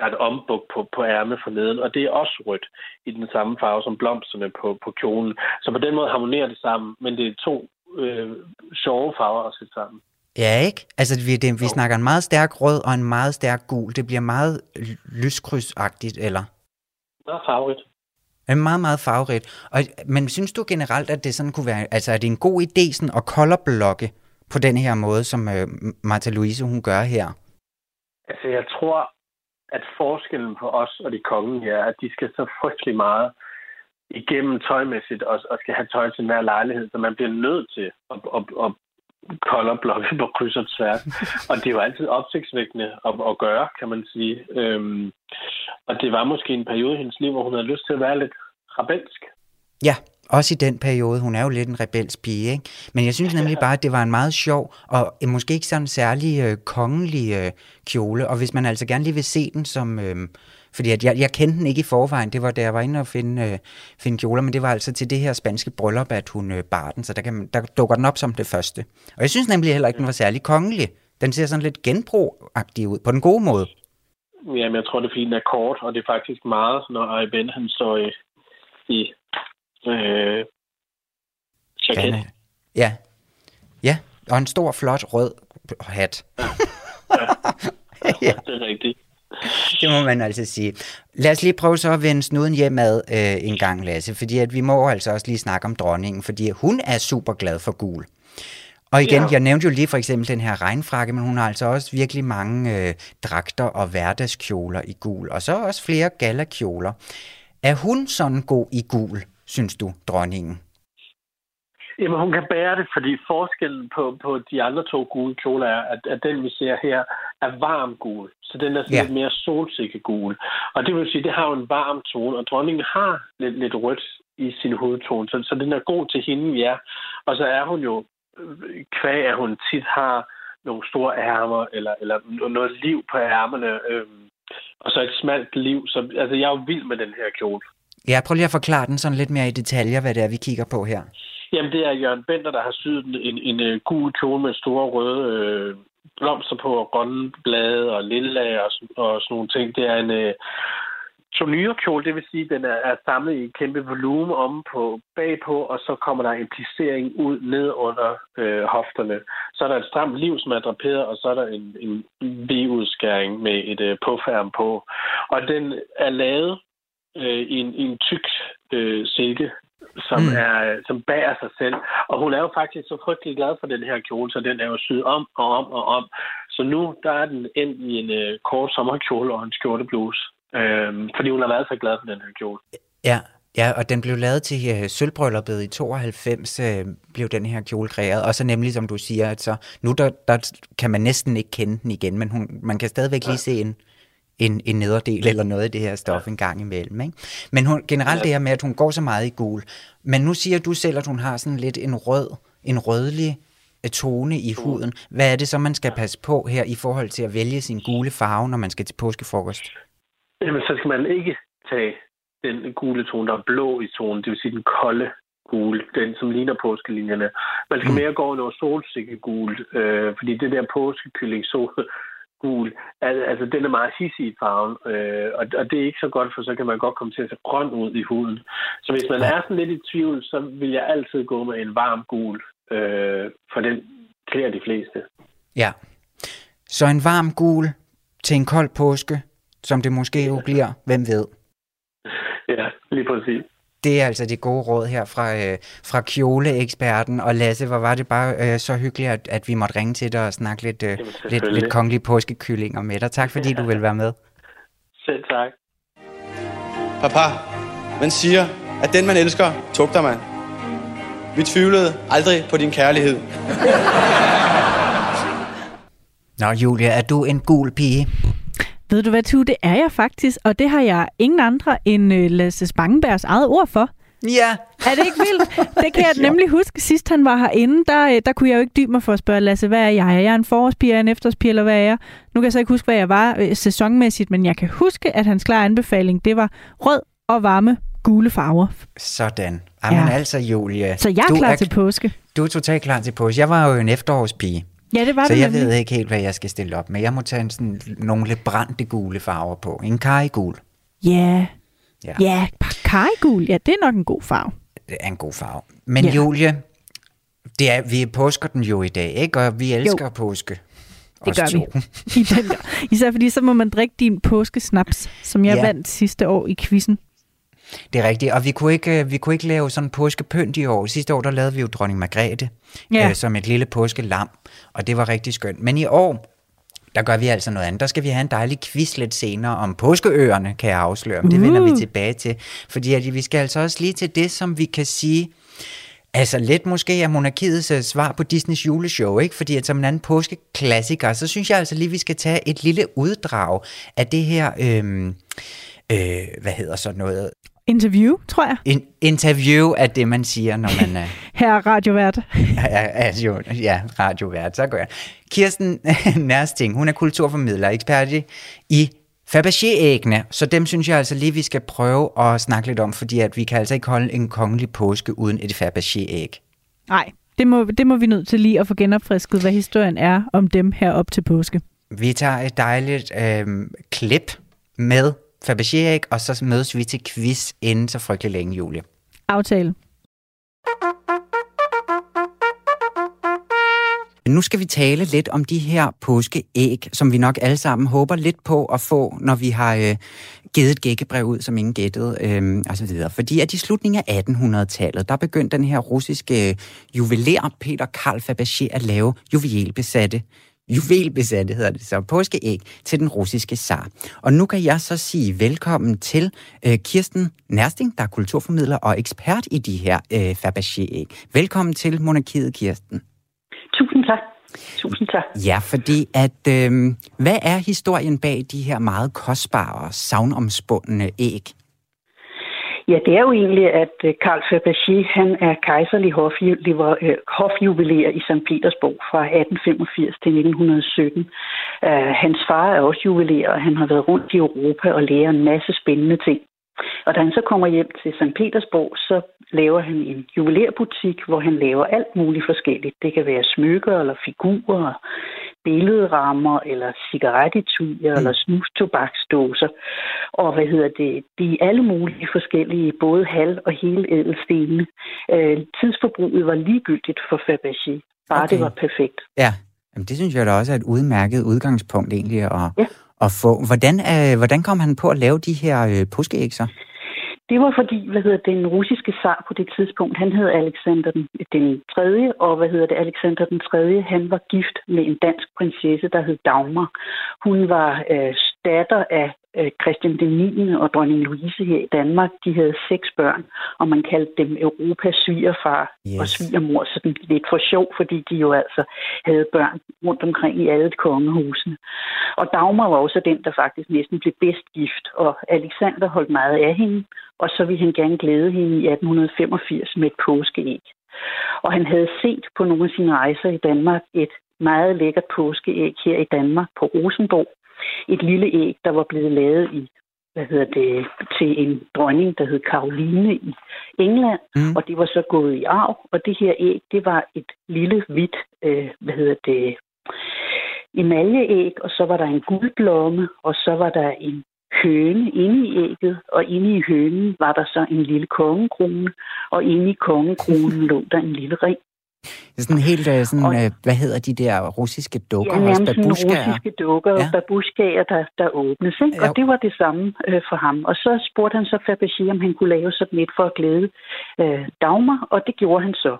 der er et ombuk på, på ærmet for neden, og det er også rødt i den samme farve som blomsterne på, på kjolen. Så på den måde harmonerer det sammen, men det er to øh, sjove farver at sætte sammen. Ja, ikke? Altså, vi, det, vi snakker en meget stærk rød og en meget stærk gul. Det bliver meget lyskrydsagtigt, eller? Meget farverigt. Er meget, meget farverigt. Og, men synes du generelt, at det sådan kunne være, altså er det en god idé sådan at colorblokke på den her måde, som øh, Martha Louise hun gør her? Altså, jeg tror, at forskellen på os og de kongen er, at de skal så frygtelig meget igennem tøjmæssigt og, og skal have tøj til hver lejlighed, så man bliver nødt til at, at, at colorblokke på kryds og tværs. og det var altid opsigtsvækkende at, at gøre, kan man sige. Øhm, og det var måske en periode i hendes liv, hvor hun havde lyst til at være lidt rebelsk. Ja, også i den periode. Hun er jo lidt en rebels pige, ikke? Men jeg synes nemlig bare, at det var en meget sjov og øh, måske ikke sådan særlig øh, kongelig øh, kjole. Og hvis man altså gerne lige vil se den som... Øh, fordi at jeg, jeg kendte den ikke i forvejen. Det var da jeg var inde og finde, øh, finde kjoler, men det var altså til det her spanske bryllup, at hun øh, bar den. Så der, kan, der dukker den op som det første. Og jeg synes nemlig heller ikke, den var særlig kongelig. Den ser sådan lidt genbrugagtig ud, på den gode måde. Jamen, jeg tror, det er fordi, den er kort, og det er faktisk meget, når Ayben han står i, i øh, jacket. Ja, ja. Ja, og en stor, flot rød hat. ja, det er rigtigt. Det må man altså sige. Lad os lige prøve så at vende snuden hjemad øh, en gang, Lasse, fordi at vi må altså også lige snakke om dronningen, fordi hun er super glad for gul. Og igen, ja. jeg nævnte jo lige for eksempel den her regnfrakke, men hun har altså også virkelig mange øh, dragter og hverdagskjoler i gul, og så også flere galakjoler. Er hun sådan god i gul, synes du, dronningen? Jamen, hun kan bære det, fordi forskellen på, på de andre to gule kjoler er, at, at den, vi ser her, er varm gul. Så den er sådan ja. lidt mere solsikkegul. Og det vil sige, det har jo en varm tone, og dronningen har lidt, lidt rødt i sin hovedtone, så, så den er god til hende, ja. Og så er hun jo, kvæg at hun tit har nogle store ærmer, eller, eller noget liv på ærmerne, øhm, og så et smalt liv. Så altså, jeg er jo vild med den her kjole. Ja, prøv lige at forklare den sådan lidt mere i detaljer, hvad det er, vi kigger på her. Jamen, det er Jørgen Bender, der har syet en, en, en, øh, gul kjole med store røde øh, blomster på, og grønne blade og lilla og, og sådan nogle ting. Det er en øh, turnyrkjole, det vil sige, at den er, er samlet i et kæmpe volumen om på bagpå, og så kommer der en plissering ud ned under øh, hofterne. Så er der et stramt liv, som er draperet, og så er der en, en V-udskæring med et øh, påfærm på. Og den er lavet øh, i, en, en tyk øh, silke, som, mm. er, som bærer sig selv. Og hun er jo faktisk så frygtelig glad for den her kjole, så den er jo syet om og om og om. Så nu der er den endt i en øh, kort sommerkjole og en skjortebluse. Øh, fordi hun har været så glad for den her kjole. Ja, ja og den blev lavet til uh, sølvbrylluppet i 92, uh, blev den her kjole kreeret. Og så nemlig, som du siger, at så, nu der, der kan man næsten ikke kende den igen, men hun, man kan stadigvæk lige se en, en, en nederdel eller noget af det her stof en gang imellem. Ikke? Men hun, generelt det her med, at hun går så meget i gul. Men nu siger du selv, at hun har sådan lidt en rød, en rødlig tone i huden. Hvad er det så, man skal passe på her i forhold til at vælge sin gule farve, når man skal til påskefrokost? Jamen, så skal man ikke tage den gule tone, der er blå i tonen, det vil sige den kolde gule, den som ligner påskelinjerne. Man skal mere gå over noget solsikkegul, øh, fordi det der påskekylling sol, gul, altså den er meget hissig i farven, øh, og, og det er ikke så godt, for så kan man godt komme til at se grøn ud i huden. Så hvis man er sådan lidt i tvivl, så vil jeg altid gå med en varm gul, øh, for den klæder de fleste. Ja, så en varm gul til en kold påske, som det måske jo bliver, hvem ved? Ja, lige præcis. Det er altså det gode råd her fra, øh, fra kjoleeksperten. Og Lasse, hvor var det bare øh, så hyggeligt, at, at vi måtte ringe til dig og snakke lidt, øh, lidt, lidt kongelige påskekyllinger med dig. Tak fordi du vil være med. Selv tak. Papa, man siger, at den man elsker, tugter man. Vi tvivlede aldrig på din kærlighed. Nå, Julia, er du en gul pige? Ved du hvad, Tu, det er jeg faktisk, og det har jeg ingen andre end uh, Lasse Spangenbergs eget ord for. Ja. Er det ikke vildt? Det kan jeg nemlig huske. Sidst han var herinde, der, øh, der kunne jeg jo ikke dybe mig for at spørge Lasse, hvad er jeg? Er jeg en forårspige, en efterårspige, eller hvad er jeg? Nu kan jeg så ikke huske, hvad jeg var øh, sæsonmæssigt, men jeg kan huske, at hans klare anbefaling, det var rød og varme gule farver. Sådan. Jamen ja. altså, Julia. Så jeg er klar er, til påske. Du er totalt klar til påske. Jeg var jo en efterårspige. Ja, det var så det jeg nemlig. ved ikke helt, hvad jeg skal stille op med. Jeg må tage en, sådan, nogle lidt brændte gule farver på. En karigul. Ja. Ja. Ja, karigul. Ja, det er nok en god farve. Det er en god farve. Men ja. Julie, det er, vi påsker den jo i dag, ikke? Og vi elsker jo. påske. Det gør to. vi. I den. Især fordi, så må man drikke din påskesnaps, som jeg ja. vandt sidste år i quizzen. Det er rigtigt, og vi kunne ikke, vi kunne ikke lave sådan påskepynt i år. Sidste år, der lavede vi jo dronning Margrethe ja. øh, som et lille påskelam, og det var rigtig skønt. Men i år, der gør vi altså noget andet. Der skal vi have en dejlig quiz lidt senere om påskeøerne, kan jeg afsløre. Det uh. vender vi tilbage til, fordi at vi skal altså også lige til det, som vi kan sige, Altså lidt måske er monarkiets uh, svar på Disneys juleshow, ikke? Fordi at som en anden påskeklassiker, så synes jeg altså lige, vi skal tage et lille uddrag af det her, øhm, øh, hvad hedder så noget? Interview, tror jeg. En interview er det, man siger, når man er... Her radiovært. ja, altså, ja, radiovært, så går jeg. Kirsten Nærsting, hun er kulturformidler, ekspert i Fabergé-æggene, så dem synes jeg altså lige, vi skal prøve at snakke lidt om, fordi at vi kan altså ikke holde en kongelig påske uden et Fabergé-æg. Nej, det må, det må vi nødt til lige at få genopfrisket, hvad historien er om dem her op til påske. Vi tager et dejligt øh, klip med Fabergé-æg, og så mødes vi til quiz inden så frygtelig længe, Julie. Aftale. Nu skal vi tale lidt om de her påskeæg, som vi nok alle sammen håber lidt på at få, når vi har øh, givet et gækkebrev ud, som ingen gættede, øh, og så videre. Fordi at i slutningen af 1800-tallet, der begyndte den her russiske juveler Peter Karl Fabergé at lave juvelbesatte juvelbesatte, hedder det så, påskeæg til den russiske zar. Og nu kan jeg så sige velkommen til øh, Kirsten Nærsting, der er kulturformidler og ekspert i de her øh, Fabergé-æg. Velkommen til Monarkiet, Kirsten. Tusind tak. Tusind tak. Ja, fordi at, øh, hvad er historien bag de her meget kostbare og savnomspundne æg? Ja, det er jo egentlig, at øh, Karl Fabergé, han er kejserlig hofjubilæer øh, i St. Petersborg fra 1885 til 1917. Øh, hans far er også juveler, og han har været rundt i Europa og lærer en masse spændende ting. Og da han så kommer hjem til St. Petersborg, så laver han en juvelerbutik, hvor han laver alt muligt forskelligt. Det kan være smykker eller figurer, billedrammer eller cigarettetuier mm. eller snustobaksdåser. Og hvad hedder det? De er alle mulige forskellige, både halv- og hele ædelstenene. Øh, tidsforbruget var ligegyldigt for Fabergé. Bare okay. det var perfekt. Ja, Jamen, det synes jeg da også er et udmærket udgangspunkt egentlig at, ja. at få. Hvordan, øh, hvordan kom han på at lave de her øh, påskeæg så? Det var fordi, hvad hedder den russiske zar på det tidspunkt, han hed Alexander den, den 3., og hvad hedder det, Alexander den 3., han var gift med en dansk prinsesse, der hed Dagmar. Hun var øh, datter af Christian den 9. og dronning Louise her i Danmark. De havde seks børn, og man kaldte dem Europas svigerfar yes. og svigermor, sådan lidt for sjov, fordi de jo altså havde børn rundt omkring i alle kongehusene. Og Dagmar var også den, der faktisk næsten blev bedst gift, og Alexander holdt meget af hende, og så ville han gerne glæde hende i 1885 med et påskeæg. Og han havde set på nogle af sine rejser i Danmark et meget lækkert påskeæg her i Danmark på Rosenborg, et lille æg, der var blevet lavet i hvad hedder det, til en dronning, der hed Karoline i England, mm. og det var så gået i arv, og det her æg, det var et lille hvidt, øh, hvad hedder det, emaljeæg, og så var der en guldblomme, og så var der en høne inde i ægget, og inde i hønen var der så en lille kongekrone, og inde i kongekronen lå der en lille ring. Det sådan helt, øh, sådan, og, øh, hvad hedder de der russiske dukker? Ja, nærmest sådan russiske dukker, ja. babushkaer, der, der åbnes. Ikke? Ja. Og det var det samme øh, for ham. Og så spurgte han så Fabergé, om han kunne lave sådan et for at glæde øh, Dagmar, og det gjorde han så.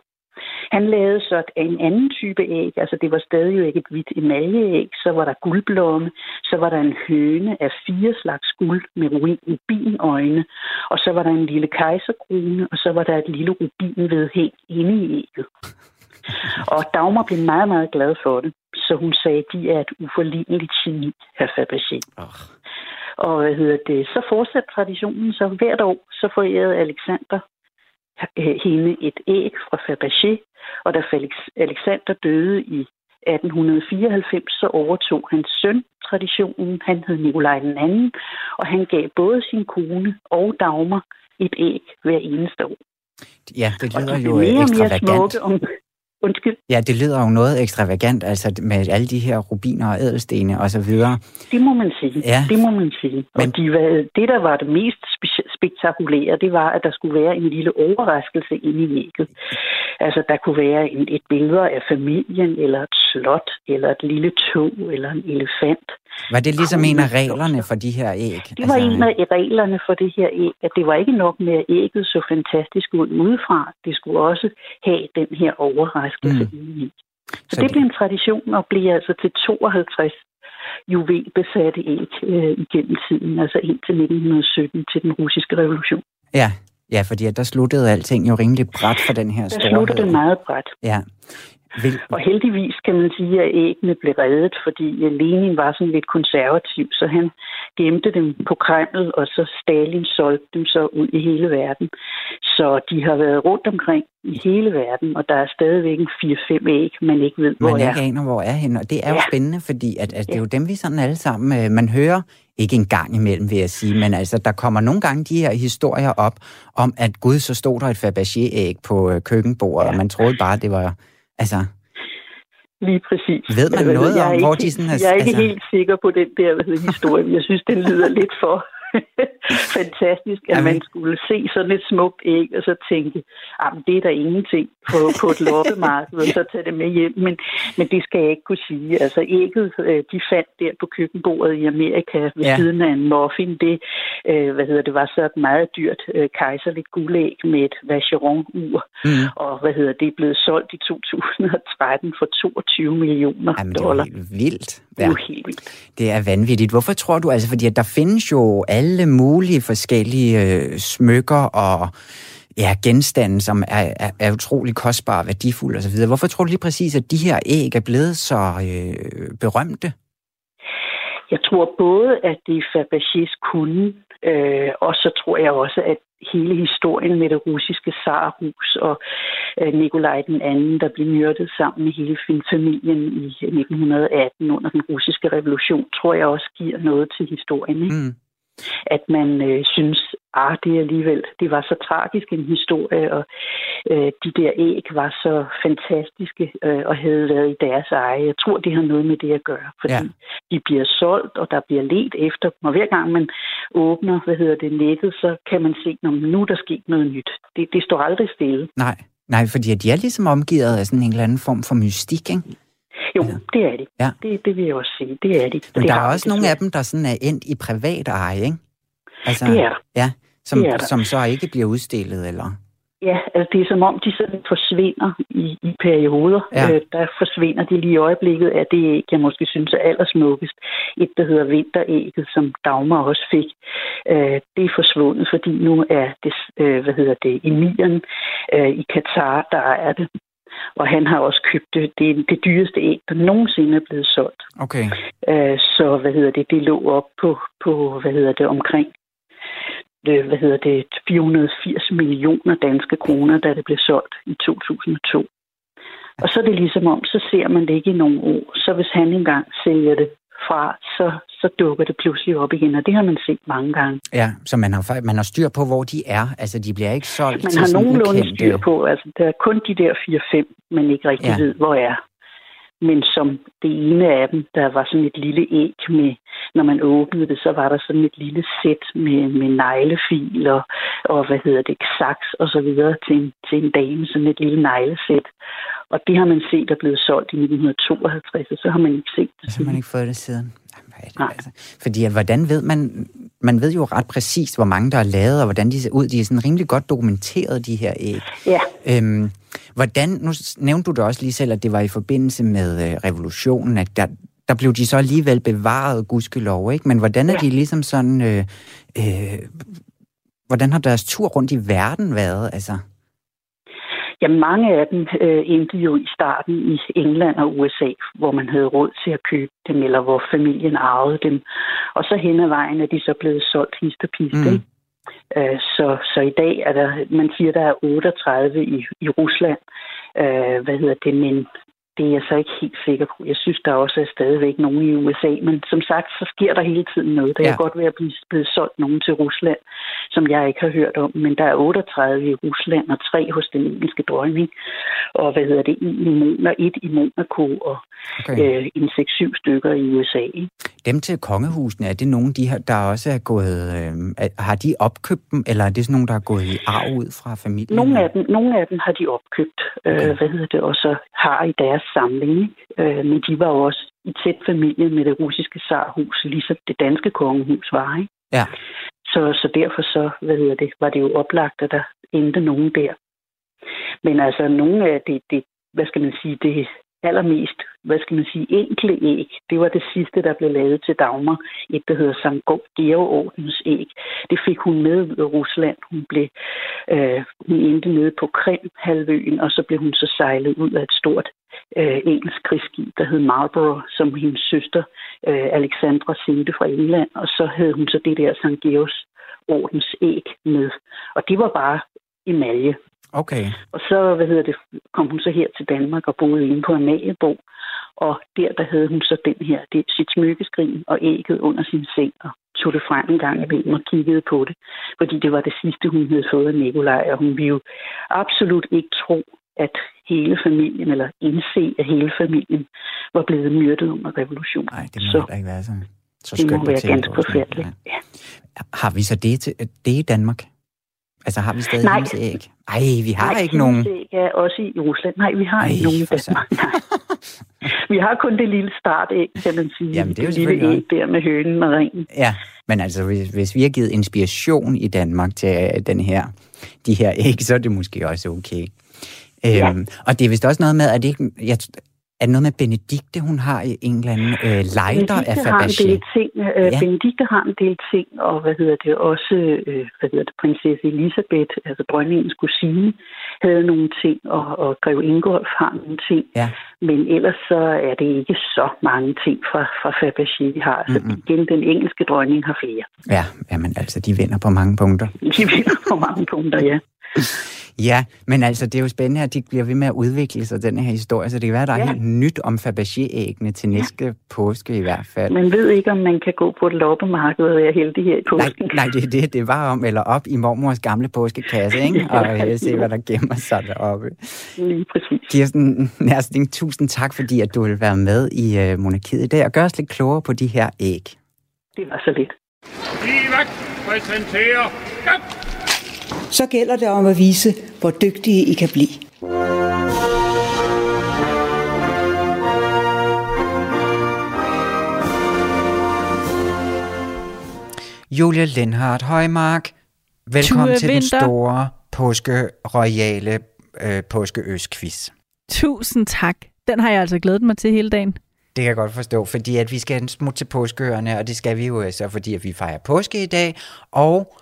Han lavede så en anden type æg, altså det var stadig jo ikke et hvidt emaljeæg, så var der guldblomme, så var der en høne af fire slags guld med rubinøjne, og så var der en lille kejserkrone, og så var der et lille rubinvedhæng inde i ægget. Og Dagmar blev meget, meget glad for det, så hun sagde, at de er et uforligneligt geni, herr Fabergé. Oh. Og hvad hedder det, så fortsatte traditionen, så hvert år så forærede Alexander hende et æg fra Fabergé, og da Felix Alexander døde i 1894, så overtog hans søn traditionen. Han hed Nikolaj den anden, og han gav både sin kone og Dagmar et æg hver eneste år. Ja, det lyder jo mere ekstravagant. Mere smukke om, Undskyld. Ja, det lyder jo noget ekstravagant, altså med alle de her rubiner og ædelstene og så videre. Det må man sige. Ja. Det må man sige. Men... Og de, det, der var det mest spektakulære, det var, at der skulle være en lille overraskelse inde i ægget. Altså, der kunne være en, et billede af familien, eller et slot, eller et lille tog, eller en elefant. Var det ligesom en af reglerne for de her æg? Det var altså... en af reglerne for det her æg, at det var ikke nok med, at ægget så fantastisk ud udefra. Det skulle også have den her overraskelse mm. i. Så, så det, blev en tradition og blev altså til 52 juvelbesatte æg øh, igennem tiden, altså indtil 1917 til den russiske revolution. Ja, ja fordi der sluttede alting jo rimelig bræt for den her storhed. Der sluttede meget bræt. Ja. Vil... Og heldigvis kan man sige, at æggene blev reddet, fordi Lenin var sådan lidt konservativ, så han gemte dem på Kreml, og så Stalin solgte dem så ud i hele verden. Så de har været rundt omkring i hele verden, og der er stadigvæk en 4-5 æg, man ikke ved, hvor man er. Man ikke aner, hvor er henne, og det er ja. jo spændende, fordi at, at det er jo dem, vi sådan alle sammen, øh, man hører ikke en gang imellem, vil jeg sige, men altså, der kommer nogle gange de her historier op om, at gud, så stod der et Fabergé-æg på øh, køkkenbordet, ja. og man troede bare, det var Altså, Lige præcis. Ved man noget jeg om, ikke, hvor de sådan er... Jeg er ikke altså... helt sikker på den der hvad hedder, historie. Jeg synes, den lyder lidt for fantastisk, at man skulle se sådan et smukt æg, og så tænke, at det er der ingenting på, på et loppemarked, og så tage det med hjem. Men, men det skal jeg ikke kunne sige. Altså ægget, øh, de fandt der på køkkenbordet i Amerika ved ja. siden af en muffin. Det, øh, hvad hedder det, var så et meget dyrt øh, kejserligt guldæg med et Vacheron-ur. Mm. Og hvad hedder det, blevet solgt i 2013 for 22 millioner Jamen, dollar. det er helt vildt. Ja. Det er helt vildt. Det er vanvittigt. Hvorfor tror du, altså, fordi at der findes jo alle mulige forskellige øh, smykker og ja, genstande, som er, er, er utrolig kostbare, værdifulde osv. Hvorfor tror du lige præcis, at de her æg er blevet så øh, berømte? Jeg tror både, at det er Fabergés kunde, øh, og så tror jeg også, at hele historien med det russiske zarhus og øh, Nikolaj den anden, der blev myrdet sammen med hele familien i 1918 under den russiske revolution, tror jeg også giver noget til historien. Ikke? Mm at man øh, synes, at ah, det alligevel, det var så tragisk en historie, og øh, de der æg var så fantastiske øh, og havde været i deres eje. Jeg tror, det har noget med det at gøre, fordi ja. de bliver solgt, og der bliver let efter dem, og hver gang man åbner, hvad hedder det, nettet, så kan man se, at nu er der sket noget nyt. Det, det står aldrig stille. Nej, nej, fordi de er ligesom omgivet af sådan en eller anden form for mystik, ikke? Jo, ja. det er de. Ja. Det, det vil jeg også sige. Det er de. Men det der er også nogle af dem, der sådan er endt i privat eje, ikke? Altså, det er Ja, som, Det er der. som så ikke bliver udstillet, eller? Ja, altså det er som om, de sådan forsvinder i, i perioder. Ja. Øh, der forsvinder de lige i øjeblikket af det æg, jeg måske synes er allersmukkest. Et, der hedder vinterægget, som Dagmar også fik. Øh, det er forsvundet, fordi nu er det, øh, hvad hedder det, emiren øh, i Katar, der er det. Og han har også købt det. Det dyreste æg, der nogensinde er blevet solgt. Okay. Øh, så hvad hedder det, det lå op på, på hvad hedder det, omkring øh, hvad hedder det, 480 millioner danske kroner, da det blev solgt i 2002. Og så er det ligesom om, så ser man det ikke i nogle år. Så hvis han engang sælger det fra, så, så dukker det pludselig op igen, og det har man set mange gange. Ja, så man har, man har styr på, hvor de er. Altså, de bliver ikke solgt Man har nogenlunde ukendte- styr på, altså der er kun de der 4-5, man ikke rigtig ja. ved, hvor er. Men som det ene af dem, der var sådan et lille æg med, når man åbnede det, så var der sådan et lille sæt med, med neglefil og, og hvad hedder det, saks og så videre til en, til en dame, sådan et lille neglesæt. Og det har man set er blevet solgt i 1952, og så har man ikke set det. Så har man ikke fået det siden. Det, altså? Fordi at, hvordan ved man... Man ved jo ret præcist, hvor mange der er lavet, og hvordan de ser ud. De er sådan rimelig godt dokumenteret, de her æg. Ja. Øhm, hvordan, nu nævnte du det også lige selv, at det var i forbindelse med øh, revolutionen, at der, der blev de så alligevel bevaret, gudskelov, ikke? Men hvordan er de ligesom sådan... Øh, øh, hvordan har deres tur rundt i verden været? Altså, Ja, mange af dem øh, endte jo i starten i England og USA, hvor man havde råd til at købe dem, eller hvor familien arvede dem. Og så hen ad vejen er de så blevet solgt hist og pist, Mm. mm. Øh, så, så i dag er der, man siger, der er 38 i, i Rusland. Øh, hvad hedder det, men det er jeg så ikke helt sikker på. Jeg synes, der også er stadigvæk nogen i USA, men som sagt, så sker der hele tiden noget. Der Ja. er godt ved at blive blevet solgt nogen til Rusland, som jeg ikke har hørt om, men der er 38 i Rusland og tre hos den engelske dronning, og hvad hedder det, en i Monaco, et i Monaco og okay. øh, en 6-7 stykker i USA. Ikke? Dem til kongehusene, er det nogen, de har, der også er gået... Øh, har de opkøbt dem, eller er det sådan nogen, der er gået i arv ud fra familien? Nogle af dem, nogle af dem har de opkøbt, øh, hvad hedder det, og så har i deres samling. ikke? Øh, men de var jo også i tæt familie med det russiske zarhus, ligesom det danske kongehus var. Ikke? Ja. Så, så derfor så, hvad hedder det, var det jo oplagt, at der endte nogen der. Men altså, nogle af det, det hvad skal man sige, det allermest, hvad skal man sige, enkle æg, det var det sidste, der blev lavet til Dagmar. Et, der hedder Sankt Georg Ordens æg. Det fik hun med ud af Rusland. Hun blev, øh, hun endte nede på Krim-halvøen, og så blev hun så sejlet ud af et stort øh, engelsk krigsskib, der hed Marlborough, som hendes søster øh, Alexandra sendte fra England, og så havde hun så det der Sankt Georgs ordens æg med. Og det var bare emalje. Okay. Og så, hvad hedder det, kom hun så her til Danmark og boede inde på Amaliebo. Og der, der havde hun så den her, det, sit smykkeskrin og ægget under sin seng og tog det frem en gang imellem og kiggede på det. Fordi det var det sidste, hun havde fået af Nikolaj, og hun ville jo absolut ikke tro, at hele familien, eller indse, at hele familien var blevet myrdet under revolutionen. Nej, det må så ikke være sådan. Så det må være ganske forfærdeligt. Ja. Har vi så det, til, det i Danmark? Altså har vi stadig Nej. æg? Ej, vi har Nej, ikke nogen. æg er også i Rusland. Nej, vi har Ej, ikke nogen i Danmark. Nej. Vi har kun det lille startæg, kan man sige. Jamen, det er jo lille selvfølgelig æg der med hønen og ringen. Ja, men altså, hvis, hvis vi har givet inspiration i Danmark til øh, den her, de her æg, så er det måske også okay. Ja. Øhm, og det er vist også noget med, at det ikke, jeg, er det noget med Benedikte, hun har en eller anden øh, lejder af Benedikte har en Fabergé? del ting. Øh, Ja. ja. Benedikte har en del ting, og hvad hedder det også, øh, hvad hedder det, prinsesse Elisabeth, altså dronningens kusine, havde nogle ting, og, og grev Ingolf har nogle ting. Ja. Men ellers så er det ikke så mange ting fra, fra Fabergé, vi har. Altså Mm-mm. igen, den engelske dronning har flere. Ja, jamen altså, de vinder på mange punkter. De vinder på mange punkter, ja. Ja, men altså, det er jo spændende, at de bliver ved med at udvikle sig, den her historie, så det kan være, at der er Ja. helt nyt om Fabergé-æggene til næste påske i hvert fald. Man ved ikke, om man kan gå på et loppemarked og være heldig her i Nej, påsken. nej, det er det. Det var om, eller op i mormors gamle påskekasse, ikke? Og Ja. øh, se, hvad der gemmer sig deroppe. Lige præcis. Kirsten Nærsting, tusind tak, fordi at du vil være med i øh, monarkiet i dag og gøre os lidt klogere på de her æg. Det var så lidt. Livac præsenterer... Kom! Så gælder det om at vise, hvor dygtige I kan blive. Julia Lenhardt Højmark, Velkommen Tue til den store påske-royale øh, påskeøs-quiz. Tusind tak. Den har jeg altså glædet mig til hele dagen. Det kan jeg godt forstå, fordi at vi skal en smut til påskeøerne, og det skal vi jo så, fordi at vi fejrer påske i dag. Og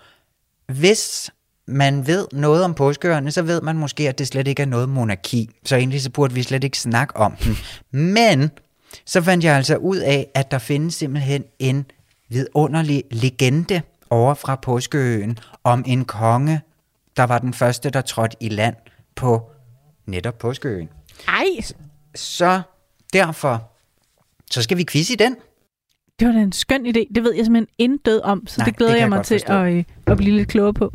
hvis man ved noget om påskeøerne, så ved man måske, at det slet ikke er noget monarki. Så egentlig så burde vi slet ikke snakke om den. Men så fandt jeg altså ud af, at der findes simpelthen en vidunderlig legende over fra Påskeøen om en konge, der var den første, der trådte i land på netop Påskeøen. Ej, Så derfor, så skal vi quizze i den. det var da en skøn idé. Det ved jeg simpelthen intet om, så Nej, det glæder det jeg jeg mig til at, øh, at blive lidt klogere på.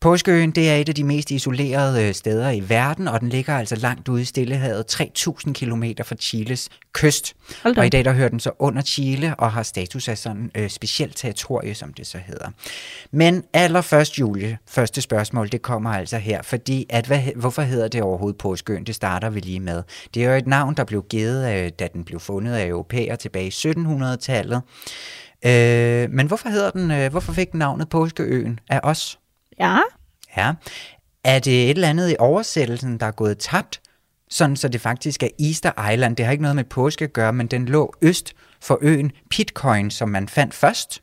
Påskeøen det er et af de mest isolerede øh, steder i verden, og den ligger altså langt ude i Stillehavet, 3.000 km fra Chiles kyst. Hold da Og i dag der hører den så under Chile og har status af sådan øh, specielt territorie, som det så hedder. Men allerførst, Julie, første spørgsmål, det kommer altså her, fordi at, hvad, hvorfor hedder det overhovedet Påskeøen? Det starter vi lige med. Det er jo et navn, der blev givet, øh, da den blev fundet af europæer tilbage i 1700-tallet. Øh, men hvorfor hedder den, øh, hvorfor fik den navnet Påskeøen af os? Ja, Ja. Er det et eller andet i oversættelsen, der er gået tabt, sådan så det faktisk er Easter Island? Det har ikke noget med påske at gøre, men den lå øst for øen Pitcoin, som man fandt først.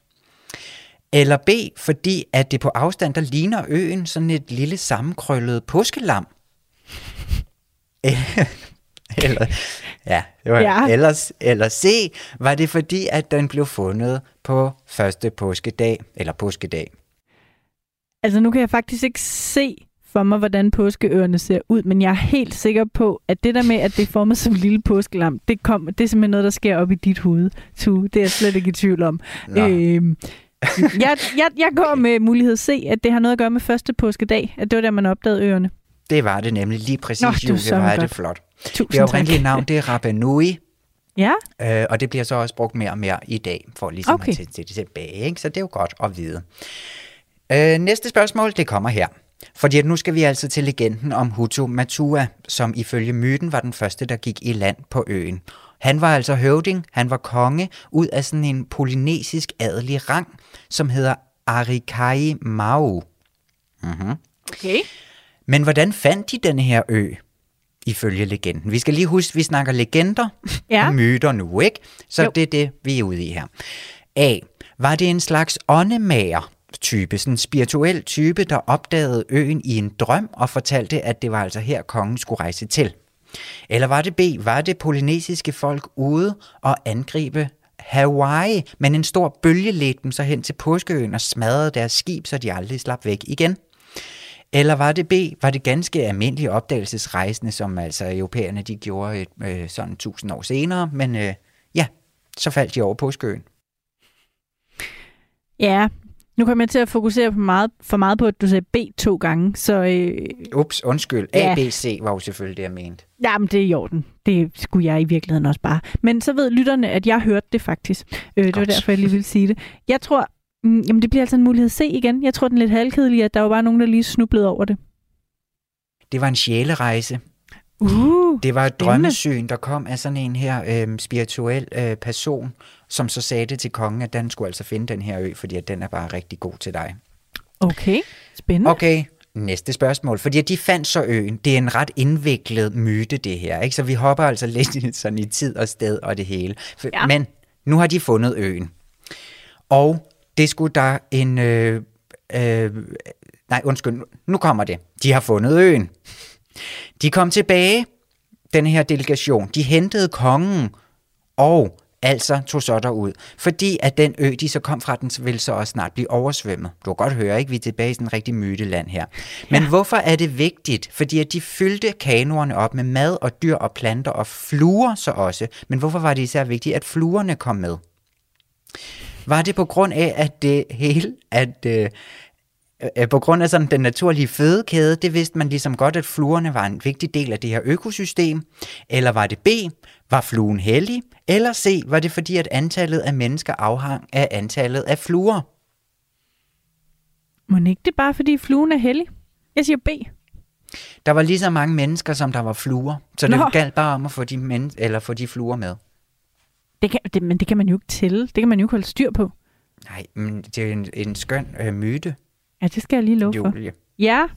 Eller B, fordi at det på afstand, der ligner øen sådan et lille sammenkrøllet påskelam. eller, ja, det var, Ja. Ellers, eller C, var det fordi, at den blev fundet på første påskedag, eller påskedag. Altså nu kan jeg faktisk ikke se for mig, hvordan påskeøerne ser ud, men jeg er helt sikker på, at det der med, at det er formet som en lille påskelam, det, kom, det er simpelthen noget, der sker op i dit hoved, Tue. Det er jeg slet ikke i tvivl om. Nå. Øhm, jeg, jeg, jeg går med mulighed C, at det har noget at gøre med første påskedag, at det var der, man opdagede øerne. Det var det nemlig lige præcis, Nå, det var Julie, var det godt. flot. Tusind Det oprindelige navn, det er Rapa Nui, Ja, øh, og det bliver så også brugt mere og mere i dag, for ligesom Okay. at tage det tilbage, ikke? så det er jo godt at vide. Øh, næste spørgsmål, det kommer her. Fordi at nu skal vi altså til legenden om Hutu Matua, som ifølge myten var den første, der gik i land på øen. Han var altså høvding, han var konge, ud af sådan en polynesisk adelig rang, som hedder Arikai Mau. Mm-hmm. okay. Men hvordan fandt de denne her ø, ifølge legenden? Vi skal lige huske, vi snakker legender Ja. og myter nu, ikke? Så jo. det er det, vi er ude i her. A. Var det en slags åndemager type, sådan en spirituel type, der opdagede øen i en drøm og fortalte, at det var altså her, kongen skulle rejse til? Eller var det B. Var det polynesiske folk ude og angribe Hawaii, men en stor bølge ledte dem så hen til påskeøen og smadrede deres skib, så de aldrig slap væk igen? Eller var det B, var det ganske almindelige opdagelsesrejsende, som altså europæerne de gjorde et, øh, sådan tusind år senere, men øh, ja, så faldt de over påskeøen. Ja, nu kommer jeg til at fokusere på meget, for meget på, at du sagde B to gange, så øh, Ups, undskyld. Ja. A, B, C var jo selvfølgelig det, jeg mente. jamen, det er i orden. Det skulle jeg i virkeligheden også bare. Men så ved lytterne, at jeg hørte det faktisk. Øh, det var derfor, jeg lige ville sige det. Jeg tror, mm, jamen det bliver altså en mulighed C igen. Jeg tror, den er lidt halvkedelig, at der var bare nogen, der lige snublede over det. Det var en sjælerejse. Uh, Det var et Spændende. drømmesyn, der kom af sådan en her øh, spirituel øh, person, som så sagde det til kongen, at den skulle altså finde den her ø, fordi at den er bare rigtig god til dig. okay, spændende. Okay, næste spørgsmål. Fordi at de fandt så øen. Det er en ret indviklet myte, det her. Ikke? Så vi hopper altså lidt sådan i tid og sted og det hele. For, Ja. Men nu har de fundet øen. Og det skulle der en... Øh, øh, nej, undskyld. Nu kommer det. De har fundet øen. De kom tilbage, den her delegation. De hentede kongen og altså tog så derud. Fordi at den ø, de så kom fra, den vil så også snart blive oversvømmet. Du kan godt høre, ikke? Vi er tilbage i sådan en rigtig myteland her. Men ja. hvorfor er det vigtigt? Fordi at de fyldte kanoerne op med mad og dyr og planter og fluer så også. Men hvorfor var det især vigtigt, at fluerne kom med? Var det på grund af, at det hele, at, øh, øh, på grund af sådan den naturlige fødekæde, det vidste man ligesom godt, at fluerne var en vigtig del af det her økosystem? Eller var det B, var fluen heldig? Eller C, var det fordi, at antallet af mennesker afhang af antallet af fluer? Må ikke det er bare, fordi fluen er heldig? Jeg siger B. Der var lige så mange mennesker, som der var fluer, så det Nå. galt bare om at få de, men- eller få de fluer med. Det kan, det, men det kan man jo ikke tælle. Det kan man jo ikke holde styr på. Nej, men det er en, en skøn øh, myte. Ja, det skal jeg lige love for. Julie. Ja.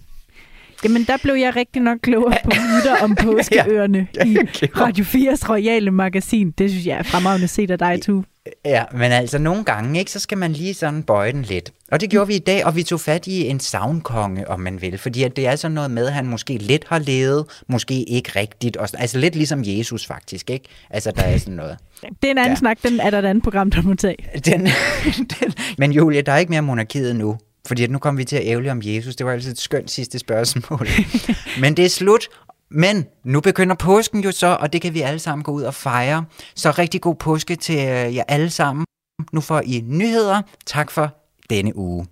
Jamen, der blev jeg rigtig nok klogere på myter om påskeøerne Ja, i. Radio 4's royale magasin. Det synes jeg er fremragende set af dig, Tu. Ja, men altså nogle gange, ikke, så skal man lige sådan bøje den lidt. Og det gjorde vi i dag, og vi tog fat i en savnkonge, om man vil. Fordi at det er sådan noget med, at han måske lidt har levet, måske ikke rigtigt. Og, altså lidt ligesom Jesus faktisk, ikke? Altså der er sådan noget. Det er en anden Ja. snak, den er der et andet program, der må tage. Den, den, men Julia, der er ikke mere monarkiet nu. Fordi at nu kommer vi til at ævle om Jesus. Det var altid et skønt sidste spørgsmål. men det er slut. Men nu begynder påsken jo så, og det kan vi alle sammen gå ud og fejre. Så rigtig god påske til øh, jer alle sammen. Nu får I nyheder. Tak for denne uge.